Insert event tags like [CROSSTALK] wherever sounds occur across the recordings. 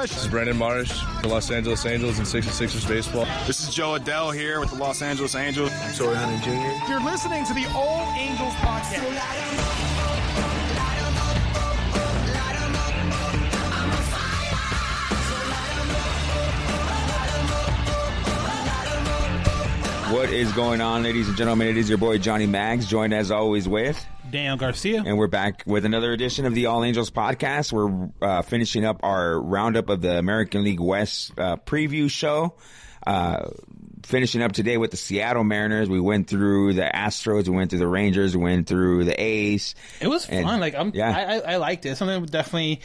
I'm Trent Rush. This is Brandon Marsh for Los Angeles Angels and 66ers baseball. This is Jo Adell here with the Los Angeles Angels. Torii Hunter Jr. You're listening to the All Angels podcast. What is going on, ladies and gentlemen? It is your boy Johnny Mags, joined as always with, Daniel Garcia. and we're back with another edition of the All Angels podcast. We're uh, finishing up our roundup of the American League West uh, preview show. Uh, finishing up today with the Seattle Mariners. We went through the Astros, we went through the Rangers, we went through the A's. It was And- fun. Like I'm, yeah. I, I, I liked it. Something definitely.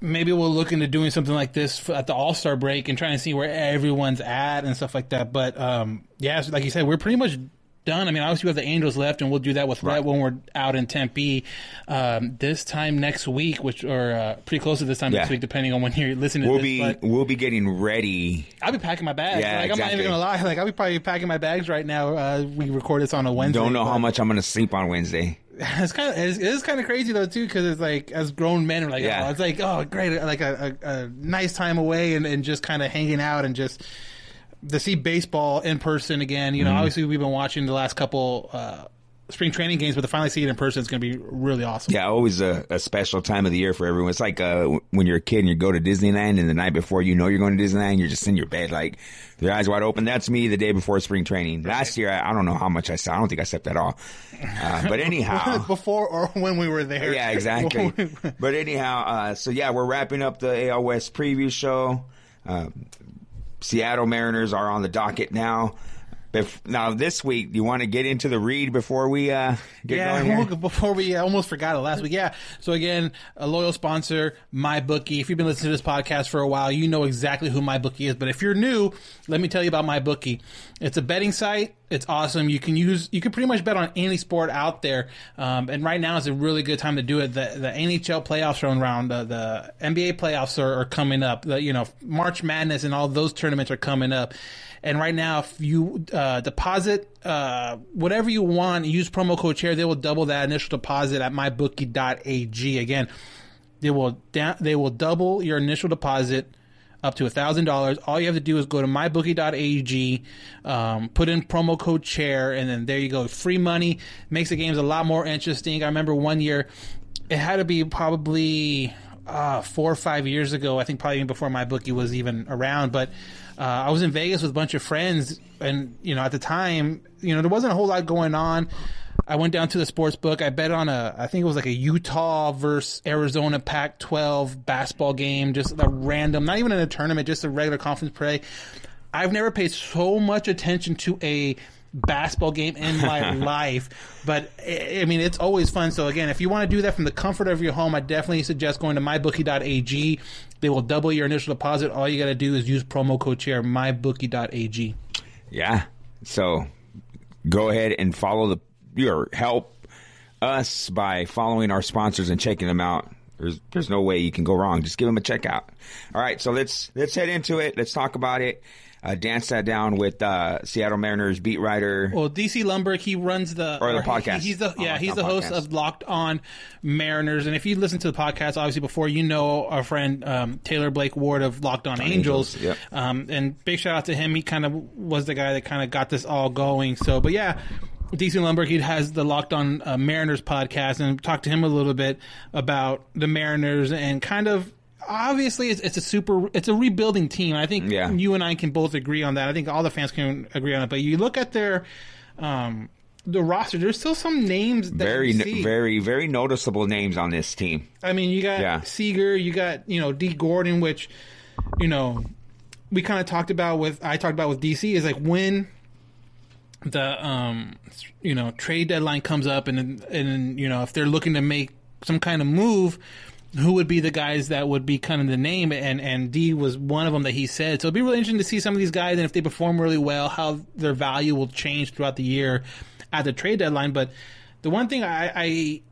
Maybe we'll look into doing something like this at the All Star break and trying to see where everyone's at and stuff like that. But um, yeah, like you said, we're pretty much done. I mean, obviously we have the Angels left, and we'll do that with right when we're out in Tempe um, this time next week, which or uh, pretty close to this time next week, depending on when you're listening We'll this. be but we'll be getting ready. I'll be packing my bags. Yeah, like, I'm not even gonna lie. Like I'll be probably packing my bags right now. Uh, we record this on a Wednesday. Don't know how much I'm going to sleep on Wednesday. [LAUGHS] it's kind of it's, it is kind of crazy though too because it's like as grown men are like Yeah. oh, it's like oh great like a, a, a nice time away and, and just kind of hanging out and just to see baseball in person again you know Mm-hmm. obviously we've been watching the last couple uh, spring training games but to finally see it in person is going to be really awesome Yeah, always a, a special time of the year for everyone. It's like uh, when you're a kid and you go to Disneyland, and the night before you know you're going to Disneyland, you're just in your bed, like your eyes wide open. That's me the day before spring training. Last year, I, I don't know how much I slept. I don't think I slept at all. Uh, but [LAUGHS] anyhow, [LAUGHS] before or when we were there yeah, exactly. [LAUGHS] but anyhow, uh, so yeah, we're wrapping up the AL West preview show. Uh, Seattle Mariners are on the docket now. Bef- now this week, you want to get into the read before we uh, get yeah, going here? [LAUGHS] before we I almost forgot it last week. Yeah. So again, a loyal sponsor, MyBookie. If you've been listening to this podcast for a while, you know exactly who MyBookie is. But if you're new, let me tell you about MyBookie. It's a betting site. It's awesome. You can use you can pretty much bet on any sport out there. Um, and right now is a really good time to do it. The the NHL playoffs are around. The, the NBA playoffs are, are coming up. The you know March Madness and all those tournaments are coming up. And right now, if you uh, deposit uh, whatever you want, use promo code chair, they will double that initial deposit at mybookie.ag. Again, they will da- they will double your initial deposit up to thousand dollars. All you have to do is go to mybookie.ag, um, put in promo code chair, and then there you go. Free money makes the games a lot more interesting. I remember one year, it had to be probably uh, four or five years ago. I think probably even before my bookie was even around, but. Uh, I was in Vegas with a bunch of friends, and you know, at the time, you know, there wasn't a whole lot going on. I went down to the sports book. I bet on a, I think it was like a Utah versus Arizona Pac-12 basketball game, just a random, not even in a tournament, just a regular conference play. I've never paid so much attention to a basketball game in my [LAUGHS] life, but I I mean, it's always fun. So again, if you want to do that from the comfort of your home, I definitely suggest going to mybookie.ag. They will double your initial deposit. All you got to do is use promo code chair mybookie.ag. Yeah. So go ahead and follow the your help us by following our sponsors and checking them out. There's there's no way you can go wrong. Just give them a check out. All right, so let's let's head into it. Let's talk about it. Uh, Dan sat down with uh, Seattle Mariners beat writer. Well, DC Lumberg, he runs the Or the he- podcast. he's the yeah, Oh, he's the host of Locked On Mariners. And if you listen to the podcast, obviously before, you know our friend um, Taylor Blake Ward of Locked On Angels. Angels, yep. Um, and big shout out to him. He kind of was the guy that kind of got this all going. So, but yeah. DC Lumberg, he has the Locked On uh, Mariners podcast, and talked to him a little bit about the Mariners and kind of. Obviously, it's, it's a super, it's a rebuilding team. I think Yeah. you and I can both agree on that. I think all the fans can agree on it. But you look at their, um, the roster. There's still some names that Very, very, very noticeable names on this team. I mean, you got Yeah. Seager, you got you know Dee Gordon, which you know we kind of talked about with I talked about with DC is like when the um you know trade deadline comes up and and you know if they're looking to make some kind of move who would be the guys that would be kind of the name? And and Dee was one of them that he said. So it'd be really interesting to see some of these guys and if they perform really well how their value will change throughout the year at the trade deadline. But the one thing I I,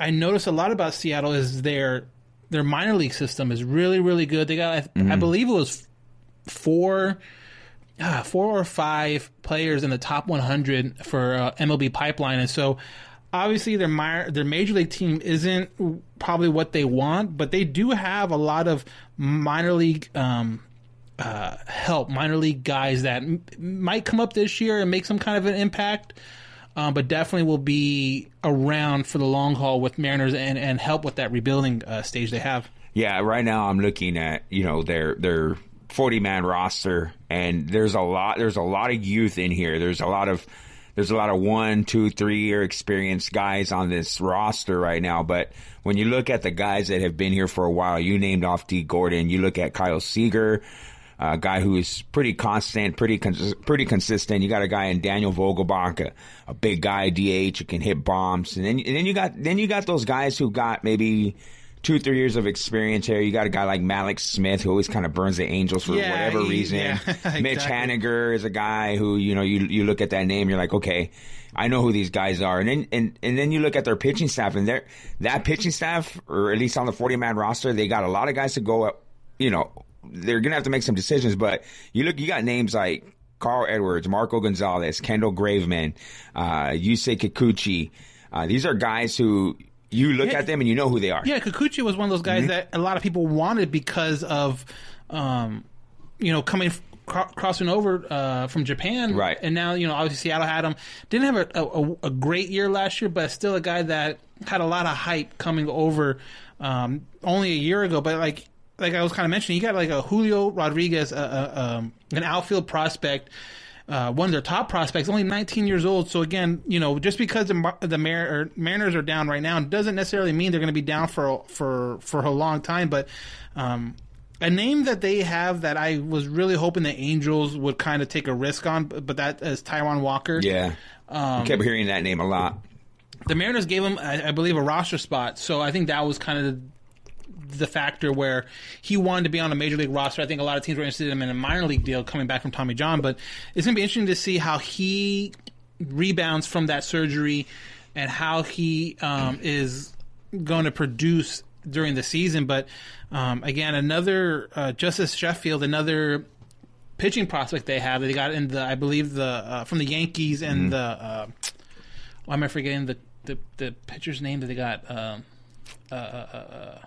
I notice a lot about Seattle is their their minor league system is really really good. They got I, I believe it was four ah, four or five players in the top 100 for uh, MLB pipeline, and so obviously their their major league team isn't probably what they want, but they do have a lot of minor league. Um, uh, help minor league guys that m- might come up this year and make some kind of an impact, um, but definitely will be around for the long haul with Mariners and, and help with that rebuilding uh, stage they have. Yeah, right now I'm looking at you know their their 40 man roster, and there's a lot there's a lot of youth in here. There's a lot of there's a lot of one, two, three year experienced guys on this roster right now. But when you look at the guys that have been here for a while, you named off Dee Gordon. You look at Kyle Seager. A guy who is pretty constant, pretty cons- pretty consistent. You got a guy in Daniel Vogelbach, a, a big guy DH who can hit bombs, and then and then you got then you got those guys who got maybe two, three years of experience here. You got a guy like Mallex Smith who always kind of burns the Angels for Yeah, whatever he- reason. yeah, [LAUGHS] Mitch. Haniger is a guy who, you know, you you look at that name, you're like, okay, I know who these guys are. And then and, and then you look at their pitching staff and their that pitching staff, or at least on the forty man roster, they got a lot of guys to go up, you know, they're gonna have to make some decisions, but you look you got names like Carl Edwards, Marco Gonzalez, Kendall Graveman, uh, Yusei Kikuchi. Uh, these are guys who you look Yeah. at them and you know who they are. Yeah, Kikuchi was one of those guys Mm-hmm. that a lot of people wanted because of, um, you know, coming cro- crossing over uh, from Japan, Right. And now you know, obviously Seattle had him. Didn't have a, a, a great year last year, but still a guy that had a lot of hype coming over um, only a year ago. But like like I was kind of mentioning, you got like a Julio Rodriguez, uh, uh, um, an outfield prospect. Uh, one of their top prospects, only 19 years old. So again, you know, just because the the Mar- Mariners are down right now doesn't necessarily mean they're going to be down for for for a long time. But um, a name that they have that I was really hoping the Angels would kind of take a risk on, but but that is Taijuan Walker. Yeah. Um, I kept hearing that name a lot. the Mariners gave him, I, I believe, a roster spot. So I think that was kind of the, factor where he wanted to be on a major league roster. I think a lot of teams were interested in him in a minor league deal coming back from Tommy John. But it's going to be interesting to see how he rebounds from that surgery and how he um, is going to produce during the season. But um, again, another uh, Justus Sheffield, another pitching prospect they have that they got in the, I believe the uh, from the Yankees and the. Uh, why am I forgetting the the, the pitcher's name that they got? Um, uh, uh, uh,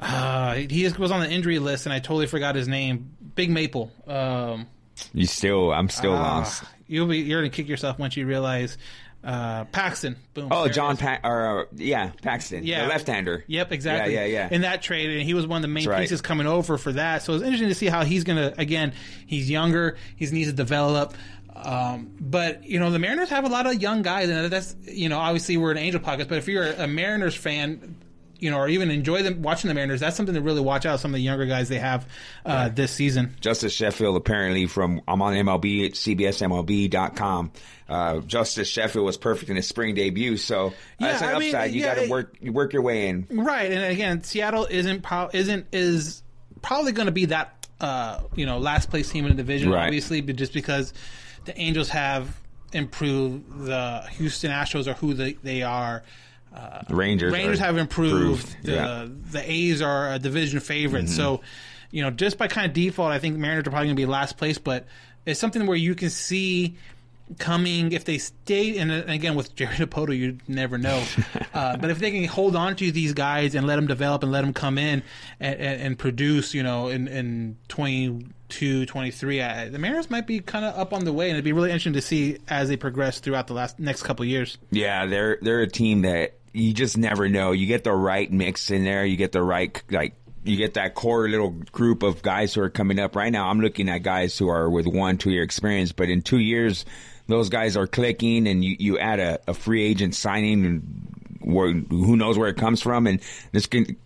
uh, he was on the injury list, and I totally forgot his name. Big Maple. Um, You still, I'm still ah, lost. you'll be you're gonna kick yourself once you realize uh, Paxton. Boom. Oh, There John pa- or uh, yeah, Paxton, Yeah. the left-hander. Yep, exactly. Yeah, yeah, yeah. In that trade, and he was one of the main That's right. pieces coming over for that. So it's interesting to see how he's going to. Again, he's younger. He needs to develop. Um, but you know, the Mariners have a lot of young guys, and that's you know, obviously we're an Angel pockets. But if you're a Mariners fan, you know, or even enjoy them watching the Mariners, that's something to really watch out. Some of the younger guys they have uh, this season. Justus Sheffield apparently from I'm on MLB at CBSMLB.com. Uh, Justus Sheffield was perfect in his spring debut, so that's an I mean, upside. you yeah, got to work you work your way in. Right, and again, Seattle isn't isn't is probably going to be that uh, you know last place team in the division, Right. obviously, but just because the Angels have improved, the Houston Astros are who they, they are. The Rangers Rangers have improved. The Yeah. Mm-hmm. the A's are a division favorite, so you know just by kind of default, I think Mariners are probably going to be last place. But it's something where you can see coming if they stay and uh, again with Jared Dipoto you never know [LAUGHS] uh, but if they can hold on to these guys and let them develop and let them come in and, and, and produce you know in, in 22 23 uh, the Mariners might be kind of up on the way and it'd be really interesting to see as they progress throughout the last next couple years Yeah, they're they're a team that you just never know. You get the right mix in there. You get the right like you get that core little group of guys who are coming up right now. I'm looking at guys who are with one two year experience, but in two years, those guys are clicking, and you you add a, a free agent signing, and where, who knows where it comes from, and this can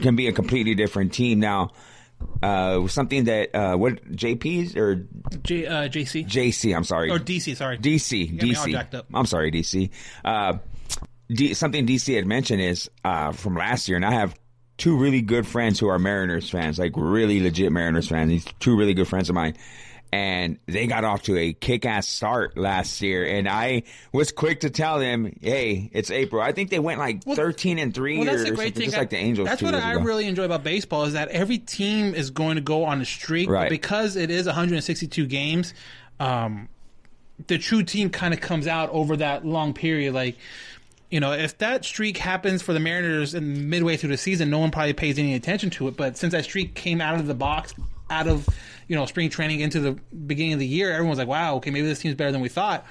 can be a completely different team now. Uh, something that uh, what JP's or J, uh, JC JC, I'm sorry, or DC sorry DC, You got me all DC. I'm sorry, DC. Uh, D, something DC had mentioned is uh, from last year, and I have two really good friends who are Mariners fans, like really legit Mariners fans. These two really good friends of mine. And they got off to a kick-ass start last year, and I was quick to tell them, "Hey, it's April." I think they went like thirteen and three, Well, that's or a great thing. just like the Angels. That's what I ago. really enjoy about baseball is that every team is going to go on a streak, but Right. because it is 162 games, um, the true team kind of comes out over that long period. Like, you know, if that streak happens for the Mariners in midway through the season, no one probably pays any attention to it. But since that streak came out of the box, out of you know spring training into the beginning of the year, everyone's like, "Wow, okay, maybe this team's better than we thought."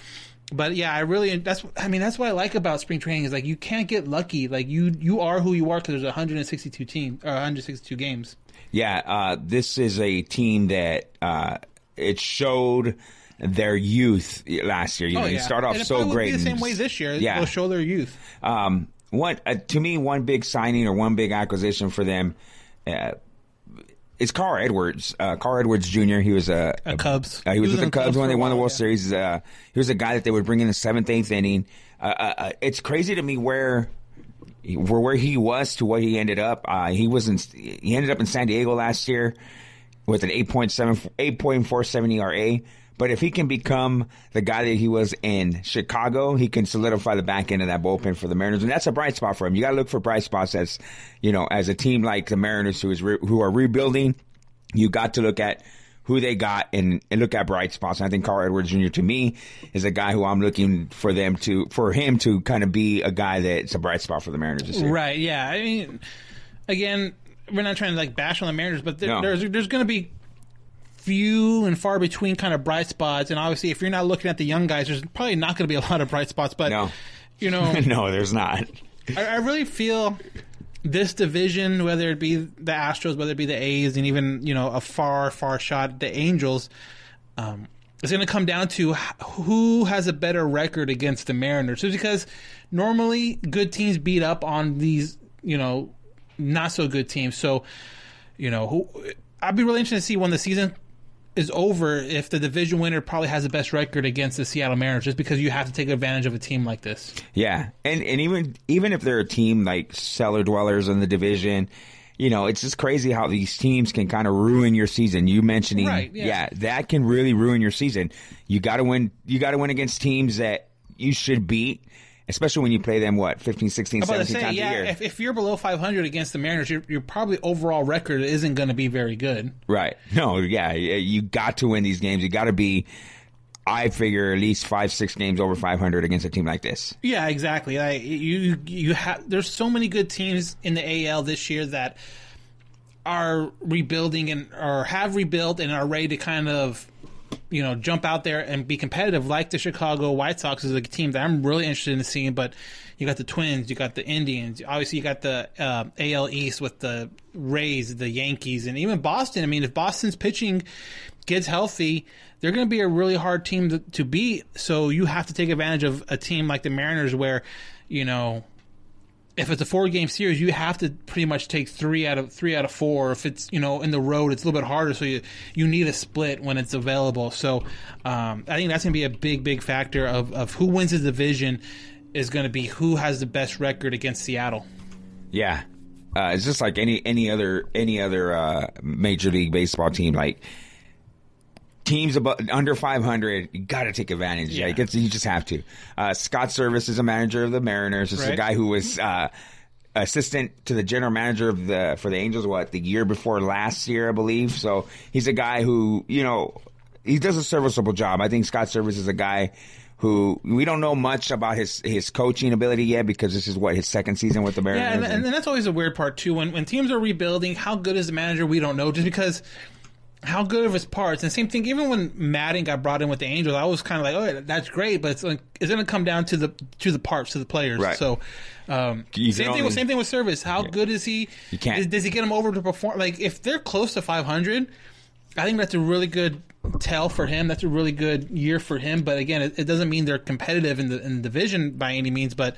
But yeah, I really that's I mean that's what I like about spring training is like you can't get lucky. Like you you are who you are because there's 162 team or 162 games. Yeah, uh, this is a team that uh, it showed their youth last year. You know, you start off Oh, so great. Be the same way this year. Yeah. They'll show their youth. Um, one uh, to me, one big signing or one big acquisition for them. Uh, is Carl Edwards. Uh, Carl Edwards Jr. He was a, A Cubs. Uh, he was He was with the Cubs Cubs when they won the World yeah. Series. Uh, he was a guy that they would bring in the seventh, eighth inning. Uh, uh, uh, it's crazy to me where where where he was to what he ended up. Uh, he was in, he ended up in San Diego last year with an 8.7 8.47 ERA. But if he can become the guy that he was in Chicago, he can solidify the back end of that bullpen for the Mariners, and that's a bright spot for him. You got to look for bright spots as you know, as a team like the Mariners who is re- who are rebuilding. You got to look at who they got and, and look at bright spots. And I think Carl Edwards Jr. to me is a guy who I'm looking for them to for him to kind of be a guy that's a bright spot for the Mariners this year. Right. Yeah. I mean, again, we're not trying to like bash on the Mariners, but there, No. there's there's going to be few and far between kind of bright spots. And obviously, if you're not looking at the young guys, there's probably not going to be a lot of bright spots. But No. you know, [LAUGHS] no, there's not. I, I really feel this division, whether it be the Astros, whether it be the A's, and even you know a far, far shot the Angels, um, it's going to come down to who has a better record against the Mariners. Just because normally good teams beat up on these, you know, not so good teams. So, you know, who I'd be really interested to see when the season is over if the division winner probably has the best record against the Seattle Mariners, just because you have to take advantage of a team like this. Yeah, and and even even if they're a team like cellar dwellers in the division, you know, it's just crazy how these teams can kind of ruin your season. You mentioning, Right, yeah. that can really ruin your season. You got to win. You got to win against teams that you should beat, especially when you play them what 15, 16, I'm about to 17 say, times a yeah, year. if, if you're below 500 against the Mariners, your, your probably overall record isn't going to be very good. Right. [LAUGHS] No, yeah, you got to win these games. You got to be, I figure, at least five, six games over 500 against a team like this. Yeah, exactly. Like you, you have. There's so many good teams in the AL this year that are rebuilding and or have rebuilt and are ready to kind of, you know, jump out there and be competitive. Like the Chicago White Sox is a team that I'm really interested in seeing. But you got the Twins, you got the Indians, obviously you got the uh, AL East with the Rays, the Yankees, and even Boston. I mean, if Boston's pitching gets healthy, they're going to be a really hard team to, to beat. So you have to take advantage of a team like the Mariners, where you know if it's a four game series, you have to pretty much take three out of three out of four. If it's you know in the road, it's a little bit harder, so you you need a split when it's available. So um, I think that's going to be a big big factor of of who wins the division is going to be who has the best record against Seattle. Yeah, uh, it's just like any any other any other uh, major league baseball team. Like teams above, under 500, you got to take advantage. Yeah. Like it's, you just have to. Uh, Scott Servais is a manager of the Mariners. This is a guy who was uh, assistant to the general manager of the for the Angels. What the year before last year, I believe. So he's a guy who you know he does a serviceable job. I think Scott Servais is a guy who we don't know much about his his coaching ability yet because this is what his second season with the Mariners. Yeah, and, and- and that's always a weird part too. When when teams are rebuilding, how good is the manager? We don't know, just because how good of his parts. And same thing, even when Maddon got brought in with the Angels, I was kind of like, oh, that's great, but it's like it's going to come down to the to the parts, to the players. Right. So. Um, same thing with same thing with Servais. How good is he? You can't- Does, does he get him over to perform? Like if they're close to 500, I think that's a really good tell for him. That's a really good year for him. But again, it, it doesn't mean they're competitive in the in the division by any means. But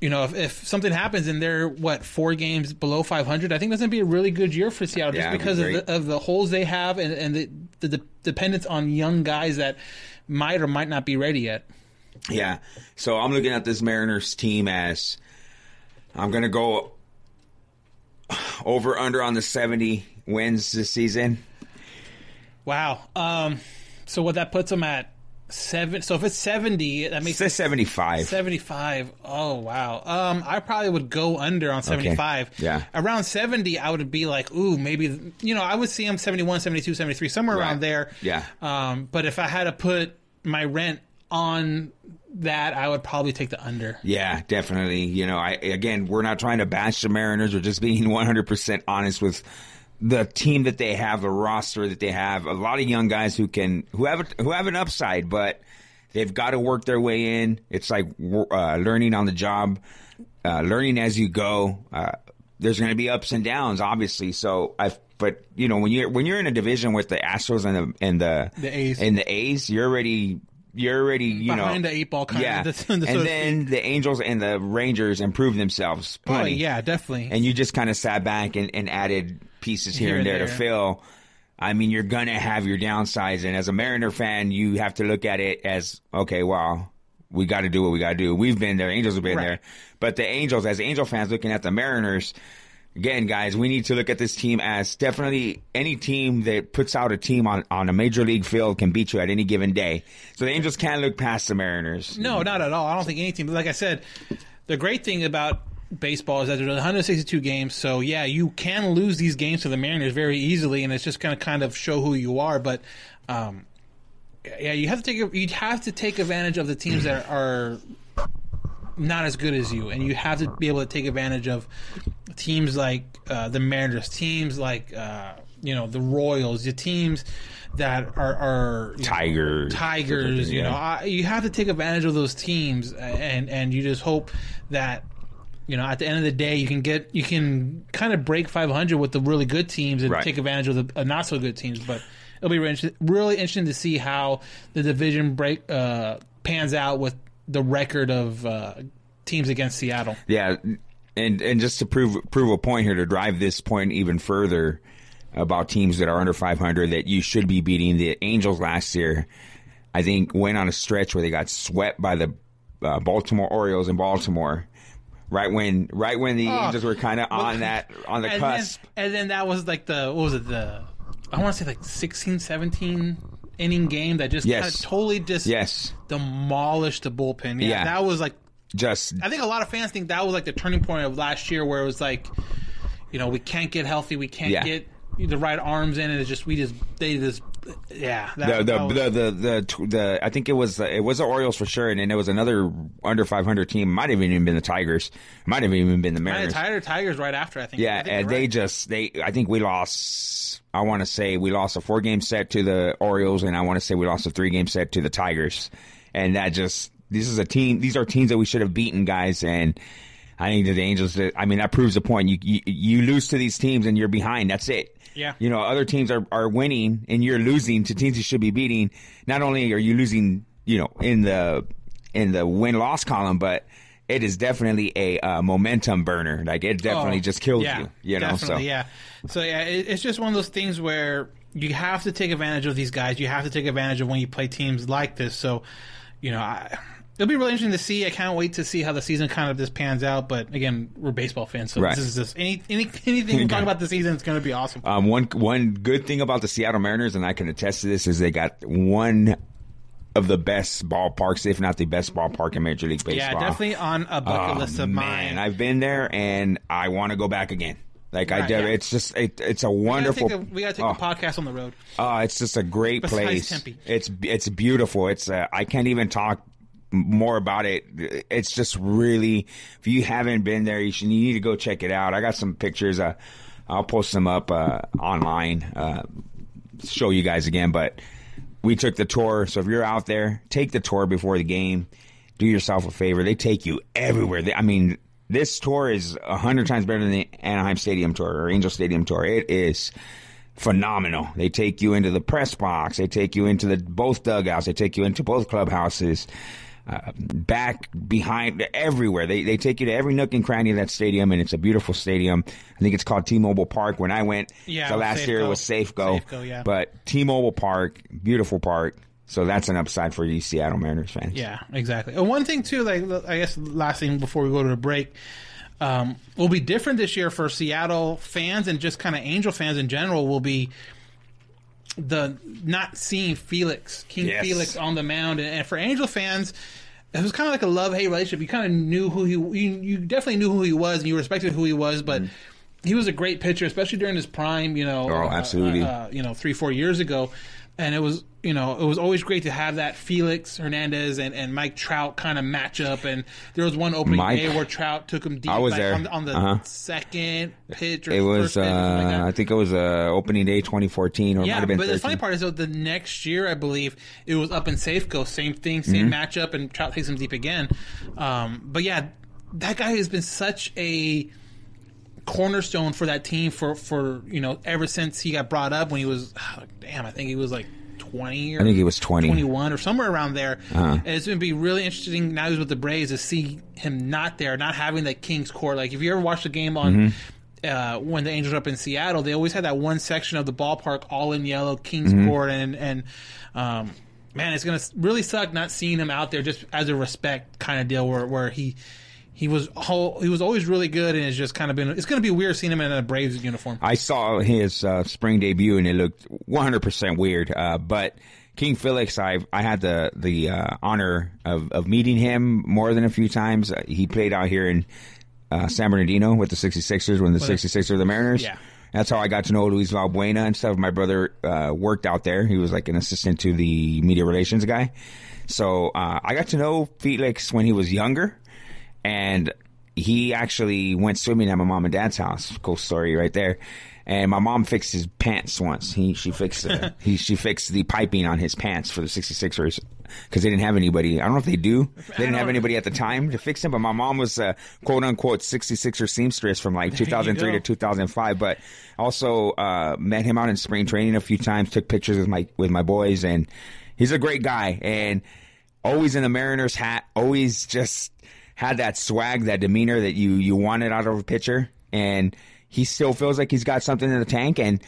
you know, if, if something happens and they're what four games below 500, I think that's going to be a really good year for Seattle just Yeah, be because of the, of the holes they have and, and the, the, the dependence on young guys that might or might not be ready yet. Yeah. So I'm looking at this Mariners team as I'm going to go over under on the 70 wins this season. Wow. Um, so what that puts them at seven. So if it's 70, that makes It's 75. 75. Oh, wow. Um, I probably would go under on 75. Yeah. Around 70, I would be like, ooh, maybe, you know, I would see him 71, 72, 73, somewhere Right. around there. Yeah. Um, but if I had to put my rent on that, I would probably take the under. Yeah, definitely. You know, I again, we're not trying to bash the Mariners. We're just being [LAUGHS] 100% honest with the team that they have, the roster that they have. A lot of young guys who can who have a, who have an upside, but they've got to work their way in. It's like uh, learning on the job, uh, learning as you go. Uh, there's going to be ups and downs, obviously. So I, but you know, when you're when you're in a division with the Astros and the and the The A's. and the A's, you're already you're already you know Behind the eight ball kind yeah. of. so to and then the Angels and the Rangers improved themselves Oh, yeah, definitely. And you just kind of sat back and, and added pieces here, Here and and there, to fill. I mean, you're gonna have your downsides, and as a Mariner fan, you have to look at it as okay. Well, we got to do what we got to do. We've been there. Angels have been Right. there, but the Angels, as Angel fans, looking at the Mariners. Again, guys, we need to look at this team as definitely any team that puts out a team on, on a major league field can beat you at any given day. So the Angels can't look past the Mariners. No, not at all. I don't think any team. Like I said, the great thing about baseball is that there's 162 games. So yeah, you can lose these games to the Mariners very easily, and it's just going to kind of show who you are. But um, yeah, you have to take you have to take advantage of the teams that are not as good as you, and you have to be able to take advantage of teams like uh, the Mariners, teams like uh, you know the Royals, the teams that are are you know, Tigers. Tigers. You Yeah. know, I, you have to take advantage of those teams, and and you just hope that you know at the end of the day you can get you can kind of break 500 with the really good teams and Right. take advantage of the uh, not so good teams, but. It'll be really interesting, really interesting to see how the division break uh, pans out with the record of uh, teams against Seattle. Yeah, and and just to prove prove a point here to drive this point even further about teams that are under 500 that you should be beating the Angels last year. I think went on a stretch where they got swept by the uh, Baltimore Orioles in Baltimore. Right when, right when the oh. Angels were kind of on that, [LAUGHS] on the and cusp. Then, and then that was like the what was it the I want to say like 16, 17 inning game that just Yes. kind of totally just yes, demolished the bullpen. Yeah, Yeah. that was like just I think a lot of fans think that was like the turning point of last year where it was like, you know, we can't get healthy, we can't Yeah. get the right arms in, and it's just we just they just yeah the the, the the the the I think it was it was the Orioles for sure, and then it was another under 500 team. Might have even been the Tigers. Might have even been the Mariners. Tiger Tigers right after I think Yeah, and they just they. I think we lost. I want to say we lost a four game set to the Orioles, and I want to say we lost a three game set to the Tigers, and that just this is a team. These are teams that we should have beaten, guys, and. I think that the Angels. I mean, that proves the point. You, you you lose to these teams and you're behind. That's it. Yeah. You know, other teams are, are winning and you're losing to teams you should be beating. Not only are you losing, you know, in the in the win loss column, but it is definitely a uh, momentum burner. Like it definitely Oh, just kills yeah, you. You know, so yeah. So yeah, it, it's just one of those things where you have to take advantage of these guys. You have to take advantage of when you play teams like this. So, you know, I, it'll be really interesting to see. I can't wait to see how the season kind of just pans out. But again, we're baseball fans, so Right. this is just any, any anything we talk [LAUGHS] about the season. It's going to be awesome. Um, one one good thing about the Seattle Mariners, and I can attest to this, is they got one of the best ballparks, if not the best ballpark in Major League Baseball. yeah, definitely on a bucket Oh, list of man, mine. I've been there, and I want to go back again. Like I Right, do, yeah. it's just it, it's a wonderful. we gotta take oh, a podcast on the road. oh, it's just a great Besides place. Tempe. It's it's beautiful. It's uh, I can't even talk more about it. It's just really. If you haven't been there, you should. You need to go check it out. I got some pictures. Uh, I'll post them up uh, online. Uh, show you guys again, but we took the tour. So if you're out there, take the tour before the game. Do yourself a favor. They take you everywhere. They, I mean, this tour is a hundred times better than the Anaheim Stadium tour or Angel Stadium tour. It is phenomenal. They take you into the press box. They take you into the both dugouts. They take you into both clubhouses. Uh, back behind everywhere. They they take you to every nook and cranny of that stadium, and it's a beautiful stadium. I think it's called T-Mobile Park. When I went, Yeah, the last year it was Safeco. Safeco, yeah. But T-Mobile Park, beautiful park. So that's an upside for you Seattle Mariners fans. Yeah, exactly. And one thing too, like I guess last thing before we go to the break, um, will be different this year for Seattle fans and just kind of Angel fans in general. Will be the not seeing Felix King Yes. Felix on the mound, and, and for Angel fans. It was kind of like a love hate relationship. You kind of knew who he, you, you definitely knew who he was, and you respected who he was. But he was a great pitcher, especially during his prime. You know. Oh, uh, absolutely. uh, you know, three four years ago, and it was you know it was always great to have that Felix Hernandez and, and Mike Trout kind of match up. And there was one opening Mike- day where Trout took him deep. I was like, there. on, the- on the Uh-huh. second pitch. Or It was, first pitch like uh. I think it was uh, opening day 2014, or Yeah, have been but the funny part is though the next year I believe it was up in Safeco, same thing, same Mm-hmm. matchup, and Trout takes him deep again. Um, but yeah, that guy has been such a cornerstone for that team for for you know ever since he got brought up when he was damn I think he was like. 20 or I think he was 20. 21 or somewhere around there. Uh-huh. It's going to be really interesting now he's with the Braves to see him not there, not having that Kings court. Like if you ever watched the game on Mm-hmm. uh, when the Angels were up in Seattle, they always had that one section of the ballpark all in yellow, Kings Mm-hmm. court, and and um, man, it's going to really suck not seeing him out there just as a respect kind of deal where where he. He was whole, he was always really good, and it's just kind of been. It's going to be weird seeing him in a Braves uniform. I saw his uh, spring debut and it looked 100% weird. Uh, but King Felix, I I had the the uh, honor of, of meeting him more than a few times. Uh, he played out here in uh, San Bernardino with the 66ers when the 66ers were the Mariners. Yeah. That's how I got to know Luis Valbuena and stuff. My brother uh, worked out there. He was like an assistant to the media relations guy. So uh, I got to know Felix when he was younger and he actually went swimming at my mom and dad's house. Cool story right there. And my mom fixed his pants once. He she fixed uh, [LAUGHS] he she fixed the piping on his pants for the 66ers because they didn't have anybody. I don't know if they do. They didn't have anybody at the time to fix them. But my mom was a quote unquote 66er seamstress from like 2003 to 2005. But also uh, met him out in spring training a few times. Took pictures with my with my boys, and he's a great guy. And always in the Mariners hat. Always just had that swag, that demeanor that you you wanted out of a pitcher, and he still feels like he's got something in the tank. And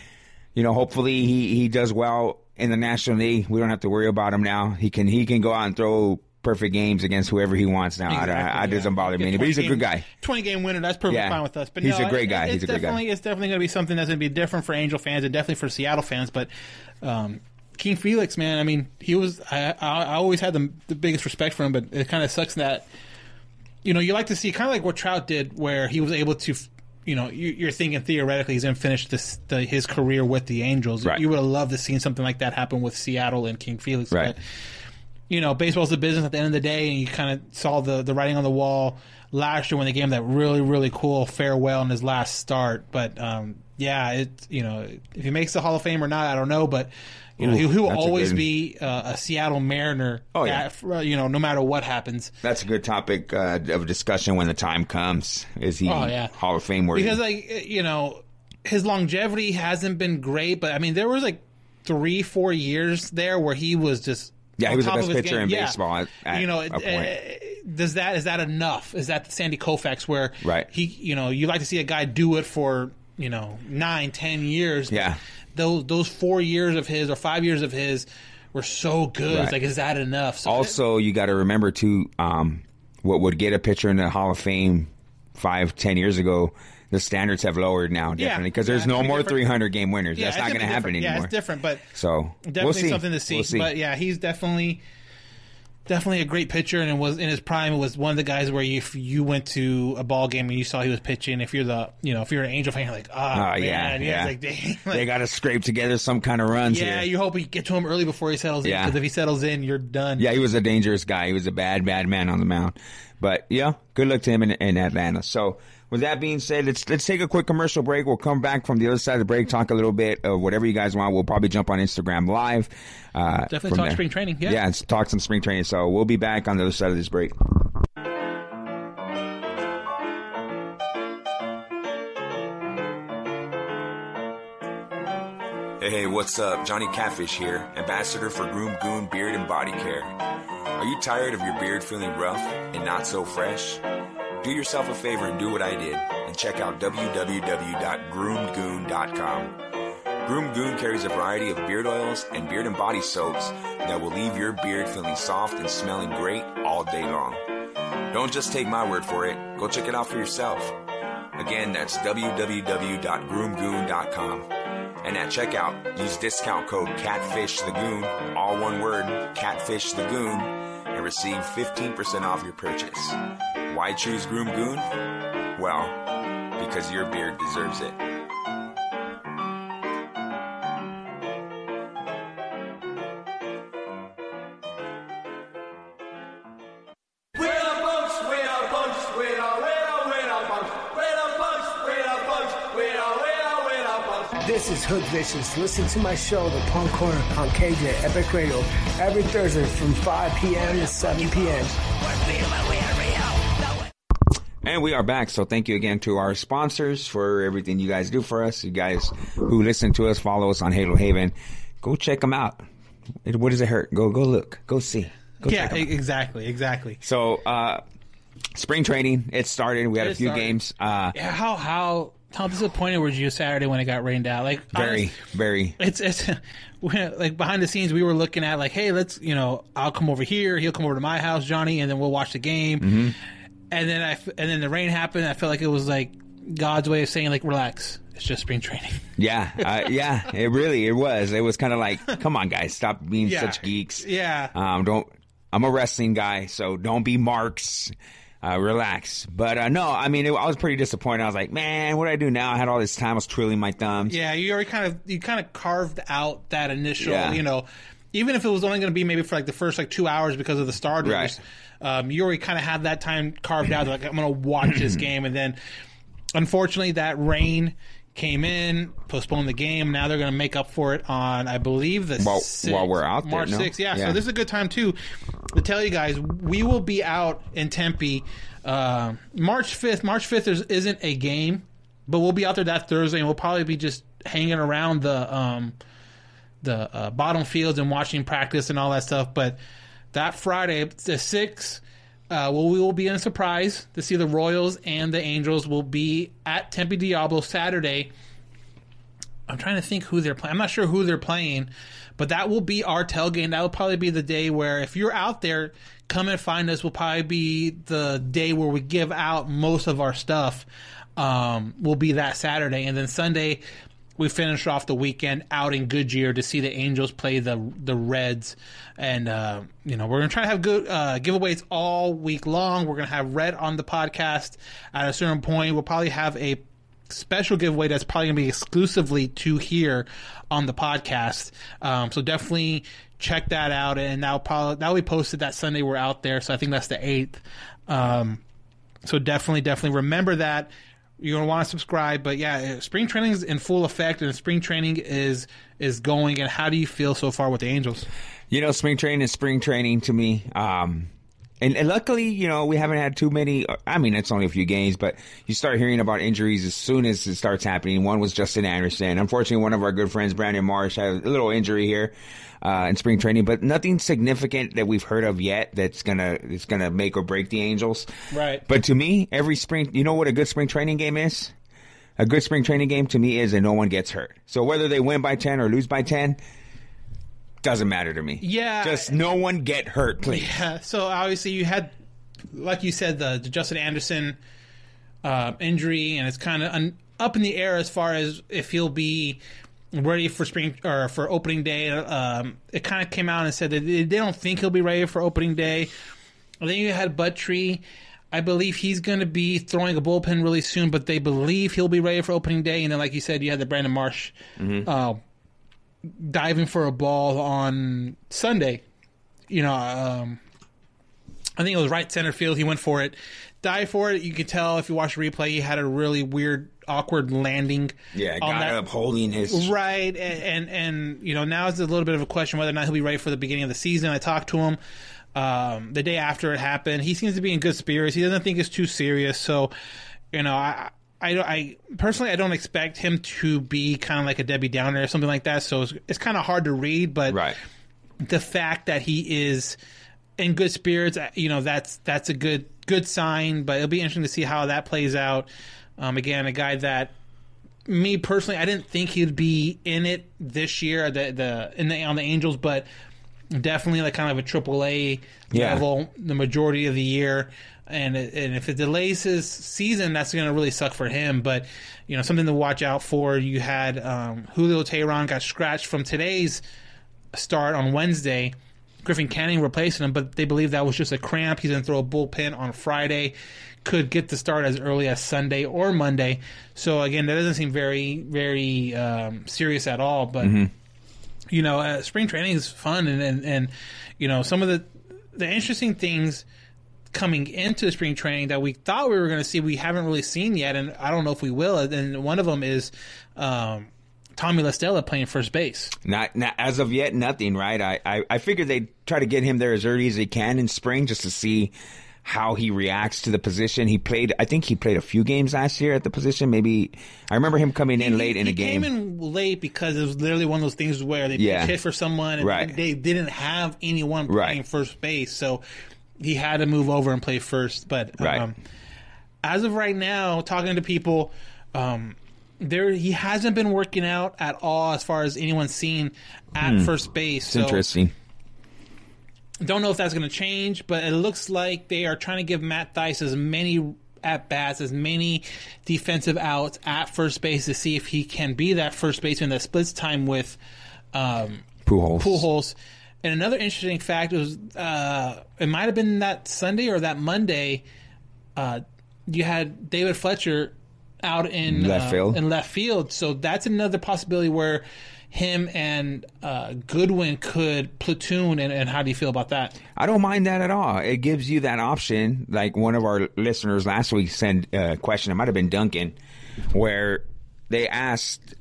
you know, hopefully he he does well in the National League. We don't have to worry about him now. He can he can go out and throw perfect games against whoever he wants now. I, I, I Exactly, doesn't bother me, but he's a 20 good guy. Twenty game winner, that's perfectly Yeah. fine with us. But He's no, a great it- guy. It's He's a great guy. definitely, It's definitely going to be something that's going to be different for Angel fans and definitely for Seattle fans. But um, King Felix, man, I mean, he was. I, I, I always had the, the biggest respect for him, but it kind of sucks that you know you like to see kind of like what Trout did, where he was able to. You know, you- you're thinking theoretically he's going to finish this the, his career with the Angels. Right. You would have loved to seen something like that happen with Seattle and King Felix. Right. But you know, baseball's a business at the end of the day, and you kind of saw the the writing on the wall last year when they gave him that really really cool farewell in his last start. But um, yeah, it you know if he makes the Hall of Fame or not, I don't know, but. You know, Ooh, he, he will always be uh, a Seattle Mariner. Oh, yeah. that- uh, you know, no matter what happens. That's a good topic uh, of discussion when the time comes. Is he Oh, yeah. Hall of Fame worthy? because like uh, you know his longevity hasn't been great but i mean there was like three four years there where he was just Yeah, he was the best pitcher game. in Yeah. baseball at- at you know uh, does that is that enough is that the sandy koufax where Right. he you know you like to see a guy do it for you know nine ten years Yeah. Those those four years of his or five years of his were so good Right. like is that enough so also, you got to remember too, um, what would get a pitcher in the Hall of Fame five, ten years ago. The standards have lowered now, definitely, because Yeah, there's no more different. 300 game winners. yeah, That's not going to happen anymore. yeah it's different but So definitely we'll something to see. We'll see. But yeah, he's definitely definitely a great pitcher, and it was in his prime. It was one of the guys where if you went to a ball game and you saw he was pitching, if you're the you know if you're an Angel fan, you're like, ah, Oh, yeah, man. yeah. It's like, dang. [LAUGHS] they got to scrape together some kind of runs yeah, here. you hope you get to him early before he settles in. Yeah. Because if he settles in, you're done. Yeah, he was a dangerous guy. He was a bad, bad man on the mound. But yeah, good luck to him in, in Atlanta. So with that being said, let's let's take a quick commercial break. We'll come back from the other side of the break, talk a little bit of whatever you guys want. We'll probably jump on Instagram live. Uh, Definitely talk there. spring training, yeah. yeah, let's talk some spring training. So we'll be back on the other side of this break. Hey, hey, what's up? Johnny Catfish here, ambassador for Groom Goon Beard and Body Care. Are you tired of your beard feeling rough and not so fresh? Do yourself a favor and do what I did and check out www.groomgoon.com. Groom Goon carries a variety of beard oils and beard and body soaps that will leave your beard feeling soft and smelling great all day long. Don't just take my word for it, go check it out for yourself. Again, that's www.groomgoon.com. And at checkout, use discount code CATFISHTHEGOON, all one word, Catfish the Goon, and receive 15% off your purchase. Why choose Groom Goon? Well, because your beard deserves it. This is Hood Vicious. Listen to my show, The Punk Corner, on KJ Epic Radio, every Thursday from 5 p.m. to 7 p.m. And we are back. So thank you again to our sponsors for everything you guys do for us. You guys who listen to us, follow us on Halo Haven. Go check them out. It- What does it hurt? Go go look. Go see. Go yeah, check 'em out. exactly, exactly. So uh spring training, it started. We had It a few started. games. Uh Yeah, how how how disappointed were you Saturday when it got rained out? Like very, honest- very it's it's [LAUGHS] like behind the scenes we were looking at like hey let's you know i'll come over here he'll come over to my house johnny and then we'll watch the game Mm-hmm. And then i and then the rain happened i felt like it was like god's way of saying like relax it's just spring training [LAUGHS] yeah, uh, yeah, it really it was. It was kind of like, come on guys, stop being Yeah. such geeks. Yeah. Um don't I'm a wrestling guy, so don't be marks. Uh, relax. But uh, no, I mean, it, I was pretty disappointed. I was like, man, what do I do now? I had all this time. I was twirling my thumbs. yeah you already kind of you kind of carved out that initial Yeah. you know even if it was only going to be maybe for like the first like two hours because of the starters Right. Um, you already kind of had that time carved out like i'm going to watch this [CLEARS THROAT] game and then unfortunately that rain came in postponed the game now they're going to make up for it on i believe the While- 6th, while we're out there, march no? 6th yeah, Yeah. so this is a good time too to tell you guys we will be out in tempe uh, march 5th march 5th is, isn't a game but we'll be out there that thursday and we'll probably be just hanging around the um, the uh, bottom fields and watching practice and all that stuff. But that Friday, the sixth, uh, well, we will be in a Surprise to see the Royals and the Angels will be at Tempe Diablo Saturday. I'm trying to think who they're playing. I'm not sure who they're playing, but that will be our tailgate. That will probably be the day where, if you're out there, come and find us. Will probably be the day where we give out most of our stuff. Um, will be that Saturday, and then Sunday we finish off the weekend out in Goodyear to see the Angels play the the Reds, and uh, you know we're gonna try to have good uh, giveaways all week long. We're gonna have Red on the podcast at a certain point. We'll probably have a special giveaway that's probably to be exclusively to here on the podcast. Um, so definitely check that out, and that'll probably that'll be posted that Sunday we're out there. So I think that's the eighth. Um, so definitely, definitely remember that. You're gonna want to subscribe, but yeah, spring training is in full effect, and spring training is is going. And how do you feel so far with the Angels? You know, spring training is spring training to me. Um, and, and luckily, you know, we haven't had too many. I mean, it's only a few games, but you start hearing about injuries as soon as it starts happening. One was Justin Anderson. Unfortunately, one of our good friends, Brandon Marsh, had a little injury here uh, in spring training, but nothing significant that we've heard of yet that's gonna it's gonna make or break the Angels. Right. But to me, every spring, you know what a good spring training game is? A good spring training game to me is that no one gets hurt. So whether they win by ten or lose by ten. Doesn't matter to me. Yeah. Just no one get hurt, please. Yeah. So obviously you had, like you said, the, the Justin Anderson uh, injury, and it's kind of un, up in the air as far as if he'll be ready for spring or for opening day. Um, it kind of came out and said that they don't think he'll be ready for opening day. And then you had Buttrey. I believe he's going to be throwing a bullpen really soon, but they believe he'll be ready for opening day. And then, like you said, you had the Brandon Marsh uh, diving for a ball on Sunday. You know, um, I think it was right center field. He went for it, dived for it. You could tell if you watch the replay, he had a really weird, awkward landing. Yeah, got that- up holding his. Right, and, and and you know now it's a little bit of a question whether or not he'll be ready for the beginning of the season. I talked to him um, the day after it happened. He seems to be in good spirits. He doesn't think it's too serious. So, you know, I. I, don't- I personally I don't expect him to be kind of like a Debbie Downer or something like that. So it's, it's kind of hard to read, but Right. the fact that he is in good spirits, uh, you know, that's that's a good good sign. But it'll be interesting to see how that plays out. Um, again, a guy that me personally, I didn't think he'd be in it this year. The the in the on the Angels, but definitely like kind of a triple A Yeah. level the majority of the year. And it- and if it delays his season, that's going to really suck for him. But you know, something to watch out for. You had um, Julio Teheran got scratched from today's start on Wednesday. Griffin Canning replacing him, but they believe that was just a cramp. He's going to throw a bullpen on Friday. Could get the start as early as Sunday or Monday. So again, that doesn't seem very, very um, serious at all. But you know, uh, spring training is fun, and, and and you know some of the the interesting things coming into spring training that we thought we were going to see, we haven't really seen yet, and I don't know if we will. And one of them is um, Tommy La Stella playing first base. Not, not as of yet, nothing. Right? I, I, I figured they'd try to get him there as early as they can in spring, just to see how he reacts to the position. He played. I think he played a few games last year at the position. Maybe I remember him coming in late in he a game. came in late because it was literally one of those things where they Yeah. hit for someone and Right. they didn't have anyone playing Right. first base, so he had to move over and play first. But Right. um, as of right now, talking to people, um, there he hasn't been working out at all as far as anyone's seen at first base. so interesting. don't know if that's going to change, but it looks like they are trying to give Matt Thaiss as many at bats, as many defensive outs at first base to see if he can be that first baseman that splits time with um, Pujols. Pujols. And another interesting fact was uh, it might have been that Sunday or that Monday. Uh, you had David Fletcher out in Left uh, field. in left field, so that's another possibility where him and uh, Goodwin could platoon. And, and how do you feel about that? I don't mind that at all. It gives you that option. Like one of our listeners last week sent a question. It might have been Duncan, where they asked